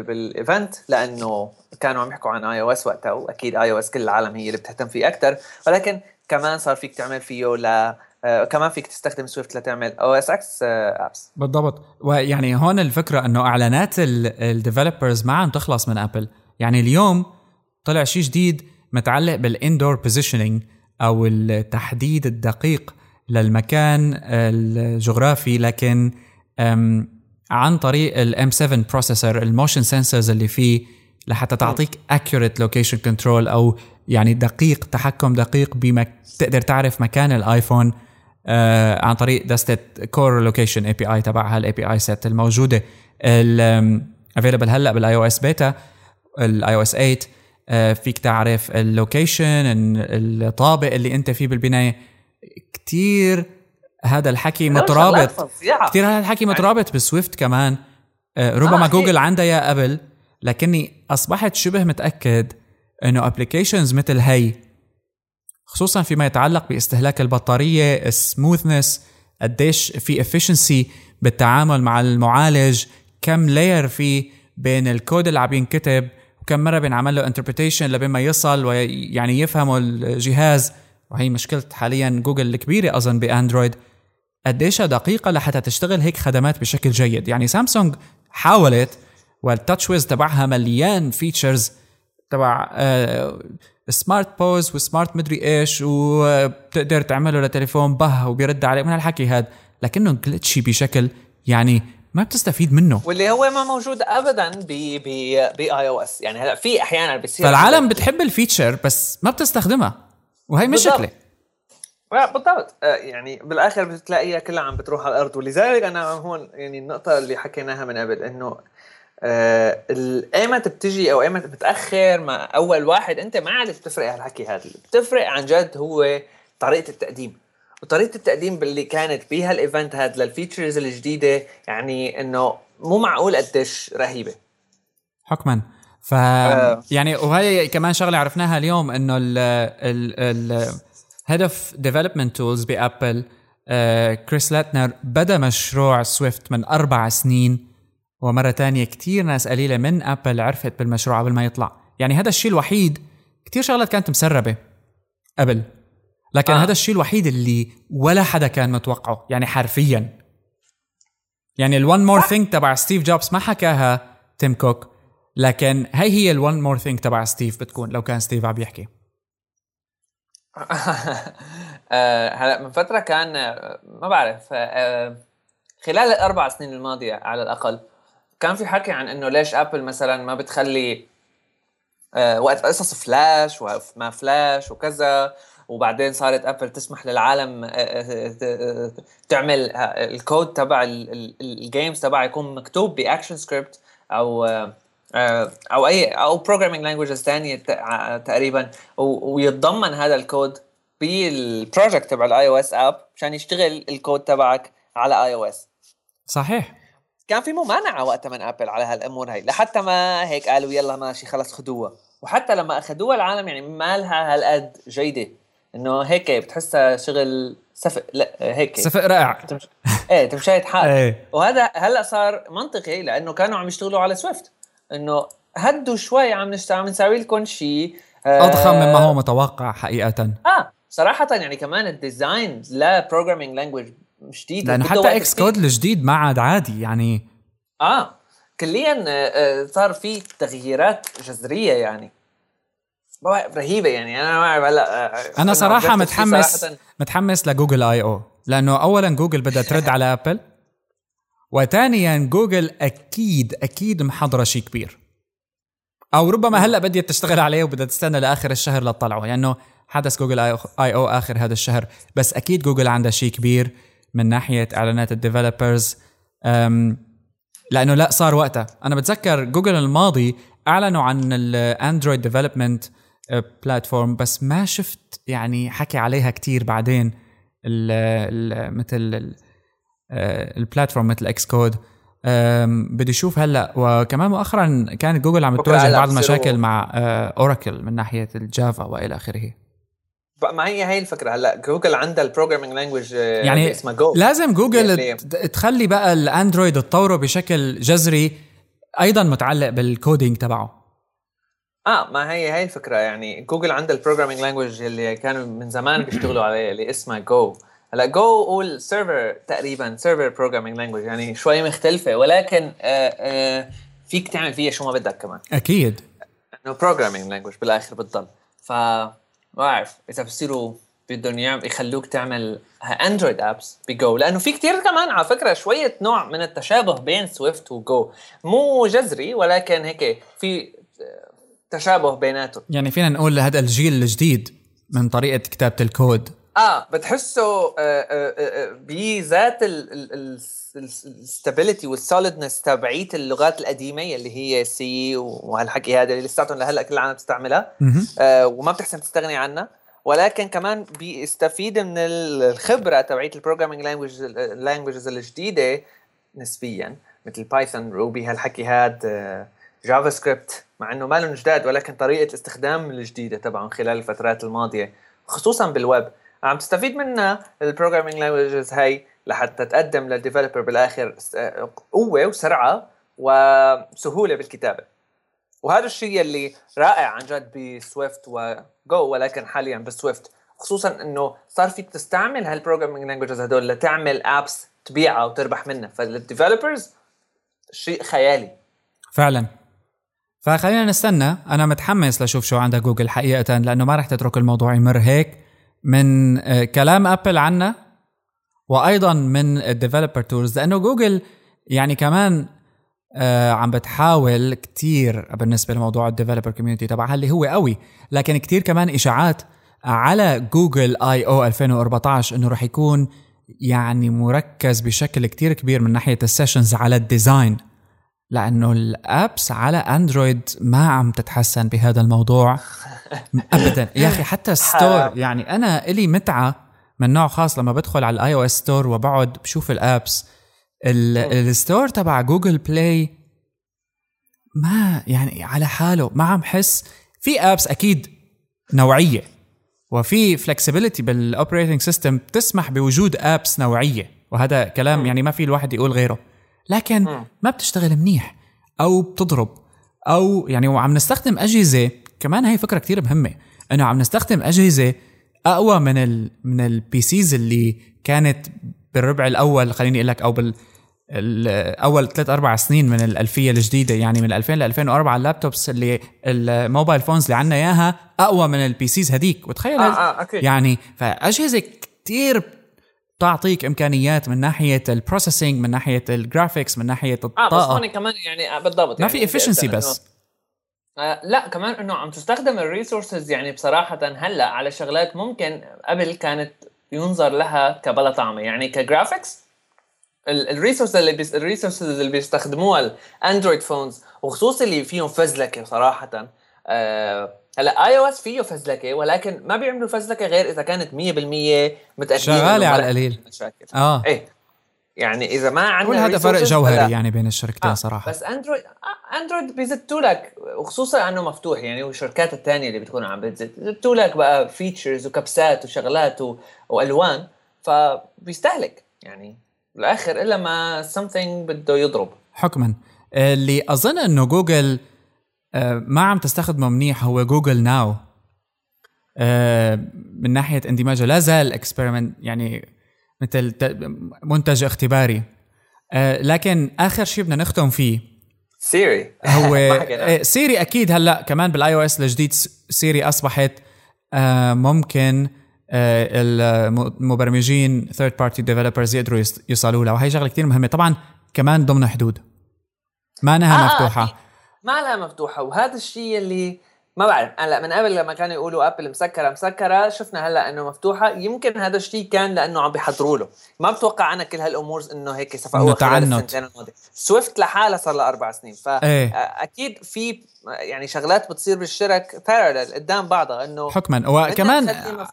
بال event لأنه كانوا عم يحكوا عن iOS وقتها وأكيد iOS كل العالم هي اللي بتهتم فيه أكثر ولكن كمان صار فيك تعمل فيه ل آه، كمان فيك تستخدم Swift لتعمل OS X apps بالضبط. ويعني هون الفكرة إنه إعلانات ال developers ما عم تخلص من Apple يعني اليوم طلع شيء جديد متعلق بال indoor positioning أو التحديد الدقيق للمكان الجغرافي لكن عن طريق ال M 7 processor ال motion sensors اللي فيه لحتى تعطيك accurate location control أو يعني دقيق تحكم دقيق بما تقدر تعرف مكان الايفون آه عن طريق دستة Core Location API تبعها ال API set الموجودة. available هلأ بال iOS beta ال iOS 8 آه فيك تعرف اللوكيشن الطابق اللي أنت فيه بالبناية. كتير هذا الحكي مترابط. كثير هذا الحكي مترابط ب Swift كمان. آه ربما آه جوجل عندها يا قبل لكني أصبحت شبه متأكد إنه applications مثل هي خصوصا فيما يتعلق باستهلاك البطارية ال smoothness قديش في efficiency بالتعامل مع المعالج كم layer في بين الكود اللي عم ينكتب وكم مرة بينعمل له interpretation لبين ما يصل ويعني يفهموا الجهاز. وهي مشكلة حاليا جوجل الكبيرة أظن بأندرويد. قديش دقيقة لحتى تشتغل هيك خدمات بشكل جيد. يعني سامسونج حاولت وال TouchWiz تبعها مليان features تبع smart pause و smart مدري إيش وبتقدر تعمله لتليفون به وبيرد عليك من هالحكي هذا لكنه glitchy بشكل يعني ما بتستفيد منه. واللي هو ما موجود ابدا ب ب ب iOS يعني هلا في أحيانا بصير فالعالم بتحب ال feature بس ما بتستخدمها. وهي مشكله بالضبط. آه، يعني بالآخر بتلاقيها كلها عم بتروح على الأرض. ولذلك أنا هون يعني النقطة اللي حكيناها من قبل إنه آه ايمت بتجي أو ايمت بتأخر مع أول واحد أنت ما عاد بتفرق هالحكي هذا. بتفرق عن جد هو طريقة التقديم. وطريقة التقديم اللي كانت بهال event هذا لل features الجديدة يعني إنه مو معقول قديش رهيبة. حكما. ف آه. يعني وهي كمان شغلة عرفناها اليوم إنه ال ال head of development tools بأبل كريس لاتنر بدا مشروع Swift من أربع سنين ومرة تانية كتير ناس قليلة من أبل عرفت بالمشروع قبل ما يطلع يعني هذا الشيء الوحيد كتير شغلات كانت مسربة قبل لكن آه. هذا الشيء الوحيد اللي ولا حدا كان متوقعه يعني حرفيا يعني ال one more thing تبع ستيف جوبز ما حكاها تيم كوك لكن هي هي ال one more thing تبع ستيف بتكون لو كان ستيف عم يحكي. آه، هلا من فترة كان ما بعرف آه، خلال الأربع سنين الماضية على الأقل كان في حكي عن إنه ليش ابل مثلا ما بتخلي آه، وقت قصص فلاش وما فلاش وكذا وبعدين صارت ابل تسمح للعالم آه، آه، تعمل الكود تبع ال games تبعها يكون مكتوب ب ActionScript أو أو أي أو programming languages ثانية تقريبا ويتضمن هذا الكود بال project تبع ال iOS app مشان يشتغل الكود تبعك على iOS صحيح. كان في ممانعة وقتها من ابل على هالأمور هاي لحتى ما هيك قالوا يلا ماشي خلص خدوها. وحتى لما اخذوها العالم يعني ما لها هالقد جيدة إنه هيك بتحسها شغل سفق لا هيك. سفق رائع. تمش... إيه تمشيت حال إيه. وهذا هلأ صار منطقي لأنه كانوا عم يشتغلوا على Swift إنه هدوا شوي عم عم نسوي لكم شيء آه اضخم مما هو متوقع حقيقة. آه صراحة يعني كمان ال design ل programming language جديد. لأنه حتى Xcode الجديد ما عاد عادي يعني. آه كليا آه، آه، صار في تغييرات جذرية يعني. رهيبة يعني. أنا ما أعرف هلأ آه، أنا صراحة متحمس صراحة. متحمس لجوجل I/O لأنه اولا جوجل بدها ترد على ابل وثانيا جوجل أكيد أكيد محضره شيء كبير. أو ربما هلأ بديت تشتغل عليه وبدها تستنى لآخر الشهر لتطلعه لأنه يعني حدث جوجل I/O آخر هذا الشهر. بس أكيد جوجل عندها شيء كبير من ناحية إعلانات ال developers لأنه لأ صار وقتها. أنا بتذكر جوجل الماضي أعلنوا عن الاندرويد development platform بس ما شفت يعني حكي عليها كتير بعدين. ال مثل ال platform مثل Xcode بدي أشوف هلأ وكمان مؤخرا كانت جوجل عم تواجه بعض المشاكل مع اوراكل آه، من ناحية ال Java وإلى آخره. ما هي هي الفكرة هلأ جوجل عندها ال programming language يعني اسمها جو لازم جوجل يعني تخلي بقى الاندرويد تطوره بشكل جذري أيضا متعلق بال coding تبعه. آه ما هي هي الفكرة يعني جوجل عندها ال programming language اللي كانوا من زمان بيشتغلوا عليه اللي اسمها جو هلا جو قول server تقريبا server programming language يعني شوي مختلفة ولكن آه آه فيك تعمل فيها شو ما بدك كمان. أكيد. إنه programming language بالآخر بتضل ف ما بعرف إذا بصيروا بدهم يخلوك تعمل اندرويد ابس بجو لأنه في كتير كمان على فكرة شوية نوع من التشابه بين Swift و Go مو جذري ولكن هيك في تشابه بيناتهم. يعني فينا نقول هذا الجيل الجديد من طريقة كتابة الكود آه بتحسه آه، آه، آه، بذات ال stability وال solidness تبعيت اللغات القديمة اللي هي C وهالحكي هذا اللي لساتهم لهلأ كل العالم بتستعملها. آه وما بتحسن تستغني عنها. ولكن كمان بيستفيد من الخبرة تبعيت ال programming language languages الجديدة نسبيا مثل Python Ruby هالحكي هاد JavaScript مع إنه ما لهم جداد ولكن طريقة الاستخدام الجديدة تبعهم خلال الفترات الماضية خصوصا بالويب. عم تستفيد منها ال programming languages هاي لحتى تقدم لل developer بالآخر قوة وسرعة وسهولة بالكتابة. وهذا الشيء اللي رائع عن جد ب Swift و Go ولكن حاليا ب Swift. خصوصا إنه صار فيك تستعمل هال programming languages هدول لتعمل apps تبيعها وتربح منها. فال developers شيء خيالي. فعلا. فخلينا نستنى. أنا متحمس لأشوف شو عندها جوجل حقيقة لأنه ما رح تترك الموضوع يمر هيك. من آه، كلام Apple عنا وأيضا من ال developer tools لأنه جوجل يعني كمان آه عم بتحاول كتير بالنسبة لموضوع ال developer community تبعها اللي هو قوي لكن كتير كمان إشاعات على Google I/O 2014 إنه رح يكون يعني مركز بشكل كتير كبير من ناحية ال sessions على ال design لأنه ال apps على Android ما عم تتحسن بهذا الموضوع. ابدا. يا أخي حتى store يعني أنا إلي متعة من نوع خاص لما بدخل على ال iOS store وبقعد بشوف ال apps. ال store تبع Google Play ما يعني على حاله ما عم حس. في apps أكيد نوعية وفي flexibility بال operating system تسمح بوجود apps نوعية وهذا كلام يعني ما في الواحد يقول غيره. لكن ما بتشتغل منيح أو بتضرب أو يعني وعم نستخدم أجهزة كمان هي فكرة كتير مهمة. إنه عم نستخدم أجهزة أقوى من ال من ال PCs اللي كانت بالربع الأول خليني أقول لك أو بال أول ثلاث أربع سنين من الألفية الجديدة يعني من 2000 ل 2004 ال laptops اللي ال mobile phones اللي عندنا إياها أقوى من ال PCs هذيك وتخيل آه آه أكيد. يعني فأجهزة كثير تعطيك إمكانيات من ناحية ال processing من ناحية ال graphics من ناحية الطاقه آه بس هون كمان يعني بالضبط. ما يعني في efficiency بس. آه لا كمان إنه عم تستخدم ال resources يعني بصراحة هلأ على شغلات ممكن قبل كانت ينظر لها كبلا طعمة. يعني ك graphics ال resource اللي بيس ال resources اللي بيستخدموها ال Android phones وخصوصا اللي فيهم فزلكة صراحة. آه هلا iOS فيه فزلكة ولكن ما بيعملوا فزلكة غير إذا كانت 100% متاكدين شغالة على القليل. مشاكل. آه. إيه. يعني إذا ما عندنا هذا فرق جوهري يعني بين الشركتين آه. صراحة. بس Android آه Android بيزتوا لك وخصوصا إنه مفتوح يعني والشركات الثانية اللي بتكون عم بتزتوا لك بقى features وكبسات وشغلات و... وألوان فبيستهلك يعني. بالآخر إلا ما something بده يضرب. حكما. اللي أظن إنه جوجل آه، ما عم تستخدمه منيح هو Google Now آه، من ناحية اندماجه لا زال experiment يعني مثل منتج اختباري. آه، لكن آخر شيء بدنا نختم فيه. Siri هو Siri أكيد هلأ كمان بال iOS الجديد Siri اصبحت ممكن المبرمجين third party developers يقدروا يوصلوا لها. وهي شغلة كثير مهمة. طبعا كمان ضمن حدود. ما انها آه مفتوحة. ما لها مفتوحة وهذا الشيء اللي ما بعرف. هلا من قبل لما كانوا يقولوا Apple مسكرة مسكرة شفنا هلأ إنه مفتوحة. يمكن هذا الشيء كان لأنه عم بيحضروا له. ما بتوقع أنا كل هالأمور إنه هيك صفقوها خلال السنتين الماضية. Swift لحالها صار لها أربع سنين. فاكيد إيه. في يعني شغلات بتصير بالشركة parallel قدام بعضها إنه حكما. وكمان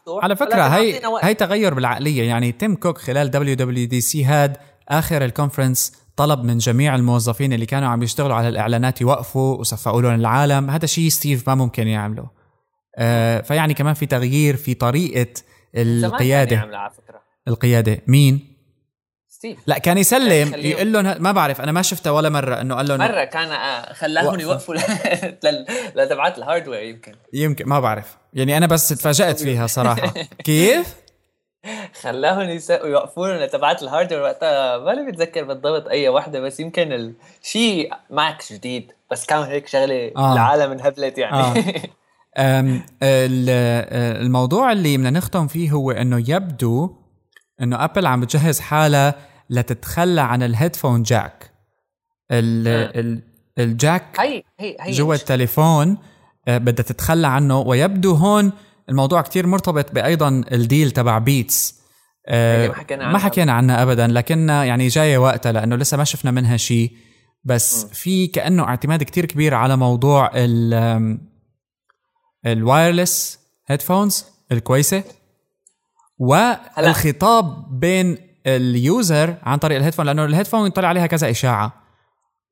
على فكرة هي هي تغير بالعقلية. يعني تيم كوك خلال WWDC هاد آخر ال conference طلب من جميع الموظفين اللي كانوا عم يشتغلوا على الإعلانات يوقفوا وصفقوا لهم العالم. هذا شيء ستيف ما ممكن يعمله. آه فيعني كمان في تغيير في طريقة القيادة. على فكرة. القيادة. مين؟ ستيف. لا كان يسلم يقول لهم ما بعرف أنا ما شفتها ولا مرة إنه قال لهم مرة كان آه، خلاهم يوقفوا لتبعات ال hardware يمكن. يمكن ما بعرف. يعني أنا بس تفاجات فيها صراحة. كيف؟ خلاهم يوقفوا تبعات ال hardware وقتها ماني بتذكر بالضبط أي وحده بس يمكن الشيء Macs جديد بس كان هيك شغلة آه. العالم انهبلت يعني آه. الموضوع اللي بدنا نختم فيه هو إنه يبدو إنه Apple عم بتجهز حالها لتتخلى عن ال headphone jack ال ال jack هي هي هي جوا التليفون آه، بدها تتخلى عنه ويبدو هون الموضوع كتير مرتبط بايضا ال deal تبع Beats آه ما حكينا عنها ما حكينا عنها ابدا لكن يعني جاية وقتها لأنه لسه ما شفنا منها شيء. بس م. في كأنه اعتماد كتير كبير على موضوع ال ال wireless headphones الكويسة والخطاب بين ال user عن طريق ال headphone لأنه ال headphone يطلع عليها كذا إشاعة.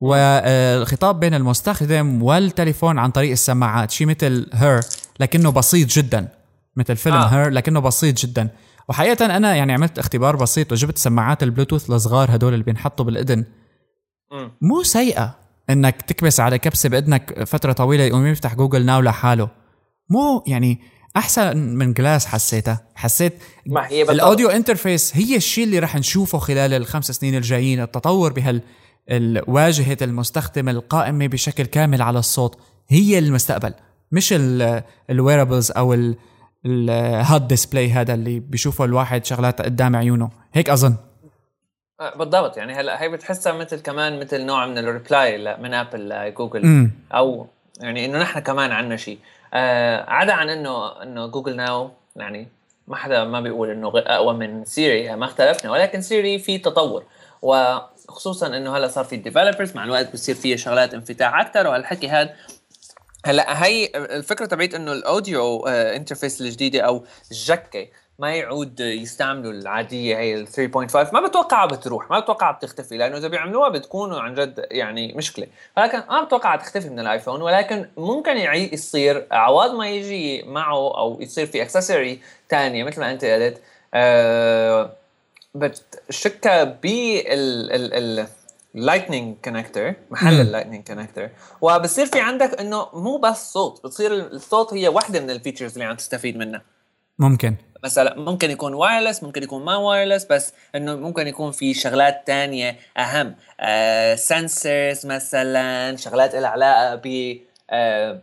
والخطاب بين المستخدم والتليفون عن طريق السماعات شيء مثل Her لكنه بسيط جدا مثل فيلم آه. Her لكنه بسيط جدا وحقيقة أنا يعني عملت اختبار بسيط وجبت سماعات البلوتوث الصغار هدول اللي بينحطوا بالإذن. مو سيئة إنك تكبس على كبسة بإذنك فترة طويلة يقوم يفتح Google Now لحاله مو يعني أحسن من Glass حسيتها حسيت ما هي. ال audio interface هي الشيء اللي رح نشوفه خلال الخمس سنين الجايين التطور بهال واجهة المستخدم القائمة بشكل كامل على الصوت هي المستقبل مش ال wearables أو ال head display هذا اللي بيشوفه الواحد شغلات قدام عيونه. هيك أظن. آه، بالضبط. يعني هلا هي بتحسها مثل كمان مثل نوع من ال reply من Apple ل Google أو يعني إنه نحن كمان عنا شيء آه عدا عن انه إنه Google Now يعني ما حدا ما بيقول إنه أقوى من Siri ما اختلفنا. ولكن Siri في تطور. وخصوصا إنه هلا صار في developers مع الوقت بصير فيه شغلات انفتاح أكثر وهالحكي هذا هلأ هي الفكرة تبعت إنه ال audio interface الجديدة أو ال jack ما يعود يستعملوا العادية هي ال 3.5 ما بتوقعها بتروح ما بتوقعها بتختفي لأنه إذا بيعملوها بتكون عن جد يعني مشكلة. ولكن ما بتوقعها تختفي من ال iPhone ولكن ممكن يصير عوض ما يجي معه أو يصير في accessory ثانية مثل ما أنت قلت أه بتشكها بال lightning connector محل ال lightning connector وبصير في عندك إنه مو بس صوت بتصير الصوت هي واحدة من ال features اللي عم تستفيد منها. ممكن. مثلا ممكن يكون wireless ممكن يكون ما wireless بس إنه ممكن يكون في شغلات تانية أهم. آه sensors مثلا شغلات لها علاقة ب آه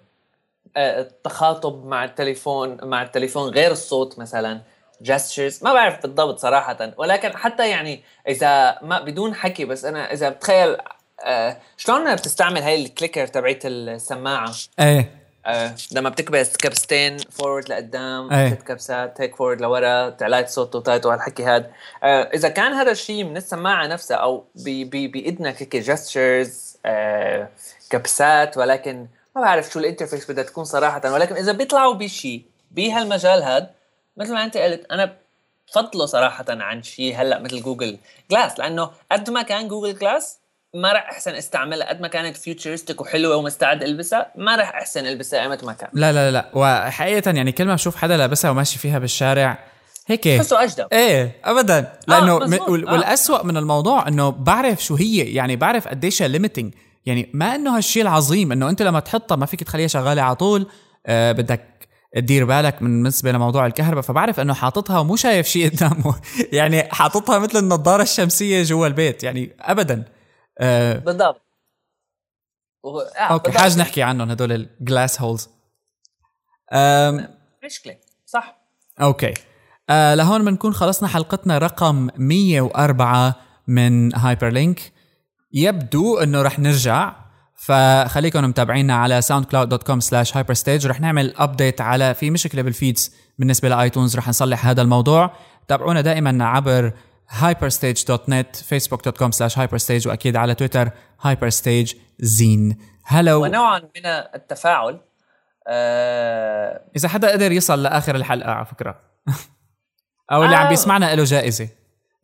آه التخاطب مع التليفون مع التليفون غير الصوت مثلا. gestures ما بعرف بالضبط صراحة. ولكن حتى يعني إذا ما بدون حكي بس أنا إذا بتخيل آه شلون بتستعمل هاي ال clicker تبعت السماعة؟ إيه. آه لما بتكبس كبستين forward لقدام أي. ست كبسات هيك forward لورا تعلايت صوت وتايت وهالحكي هذا آه إذا كان هذا الشيء من السماعة نفسها أو باذنك هيك gestures آه كبسات ولكن ما بعرف شو ال interface بدها تكون صراحة. ولكن إذا بيطلعوا بشيء بهالمجال هذا مثل ما انت قلت أنا بفضله صراحة عن شيء هلأ مثل Google Glass لأنه قد ما كان Google Glass ما راح أحسن أستعملها قد ما كانت futuristic وحلوة ومستعد ألبسها ما راح أحسن ألبسها ايمت ما كان. لا لا لا وحقيقة يعني كل ما بشوف حدا لابسها وماشي فيها بالشارع هيك. بحسه أجدب. إيه ابدا. لأنه آه،. وال- آه. والأسوأ من الموضوع إنه بعرف شو هي يعني بعرف قديش limiting يعني ما إنه هالشيء العظيم إنه أنت لما تحطها ما فيك تخليها شغالة على طول آه بدك تدير بالك بالنسبة لموضوع الكهرباء فبعرف إنه حاططها ومو شايف شيء قدامه. يعني حاططها مثل النظارة الشمسية جوا البيت يعني ابدا. آه بالضبط. و... آه okay. حاج نحكي عنهم هدول ال glassholes مشكلة. صح. okay. آه لهون بنكون خلصنا حلقتنا رقم 104 من Hyperlink يبدو إنه رح نرجع فخليكم متابعينا على soundcloud.com slash hyperstage. رح نعمل update على في مشكلة بال feeds بالنسبة ل iTunes رح نصلح هذا الموضوع. تابعونا دائما عبر hyperstage.net facebook.com slash hyperstage وأكيد على تويتر hyperstage زين. هلو ونوعا من التفاعل آه إذا حدا قدر يصل لآخر الحلقة على فكرة. أو اللي عم آه. بيسمعنا له جائزة.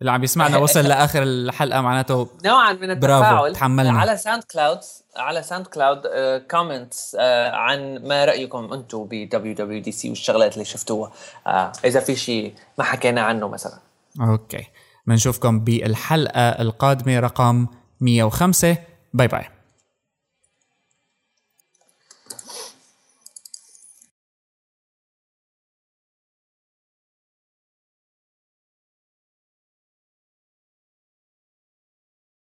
اللي عم بيسمعنا وصل لآخر الحلقة معناته نوعا من التفاعل. تحملنا. على SoundCloud على SoundCloud comments عن ما رأيكم أنتم ب WWDC والشغلات اللي شفتوها. آه إذا في شيء ما حكينا عنه مثلا. okay. بنشوفكم بالحلقة القادمة رقم 105 bye bye.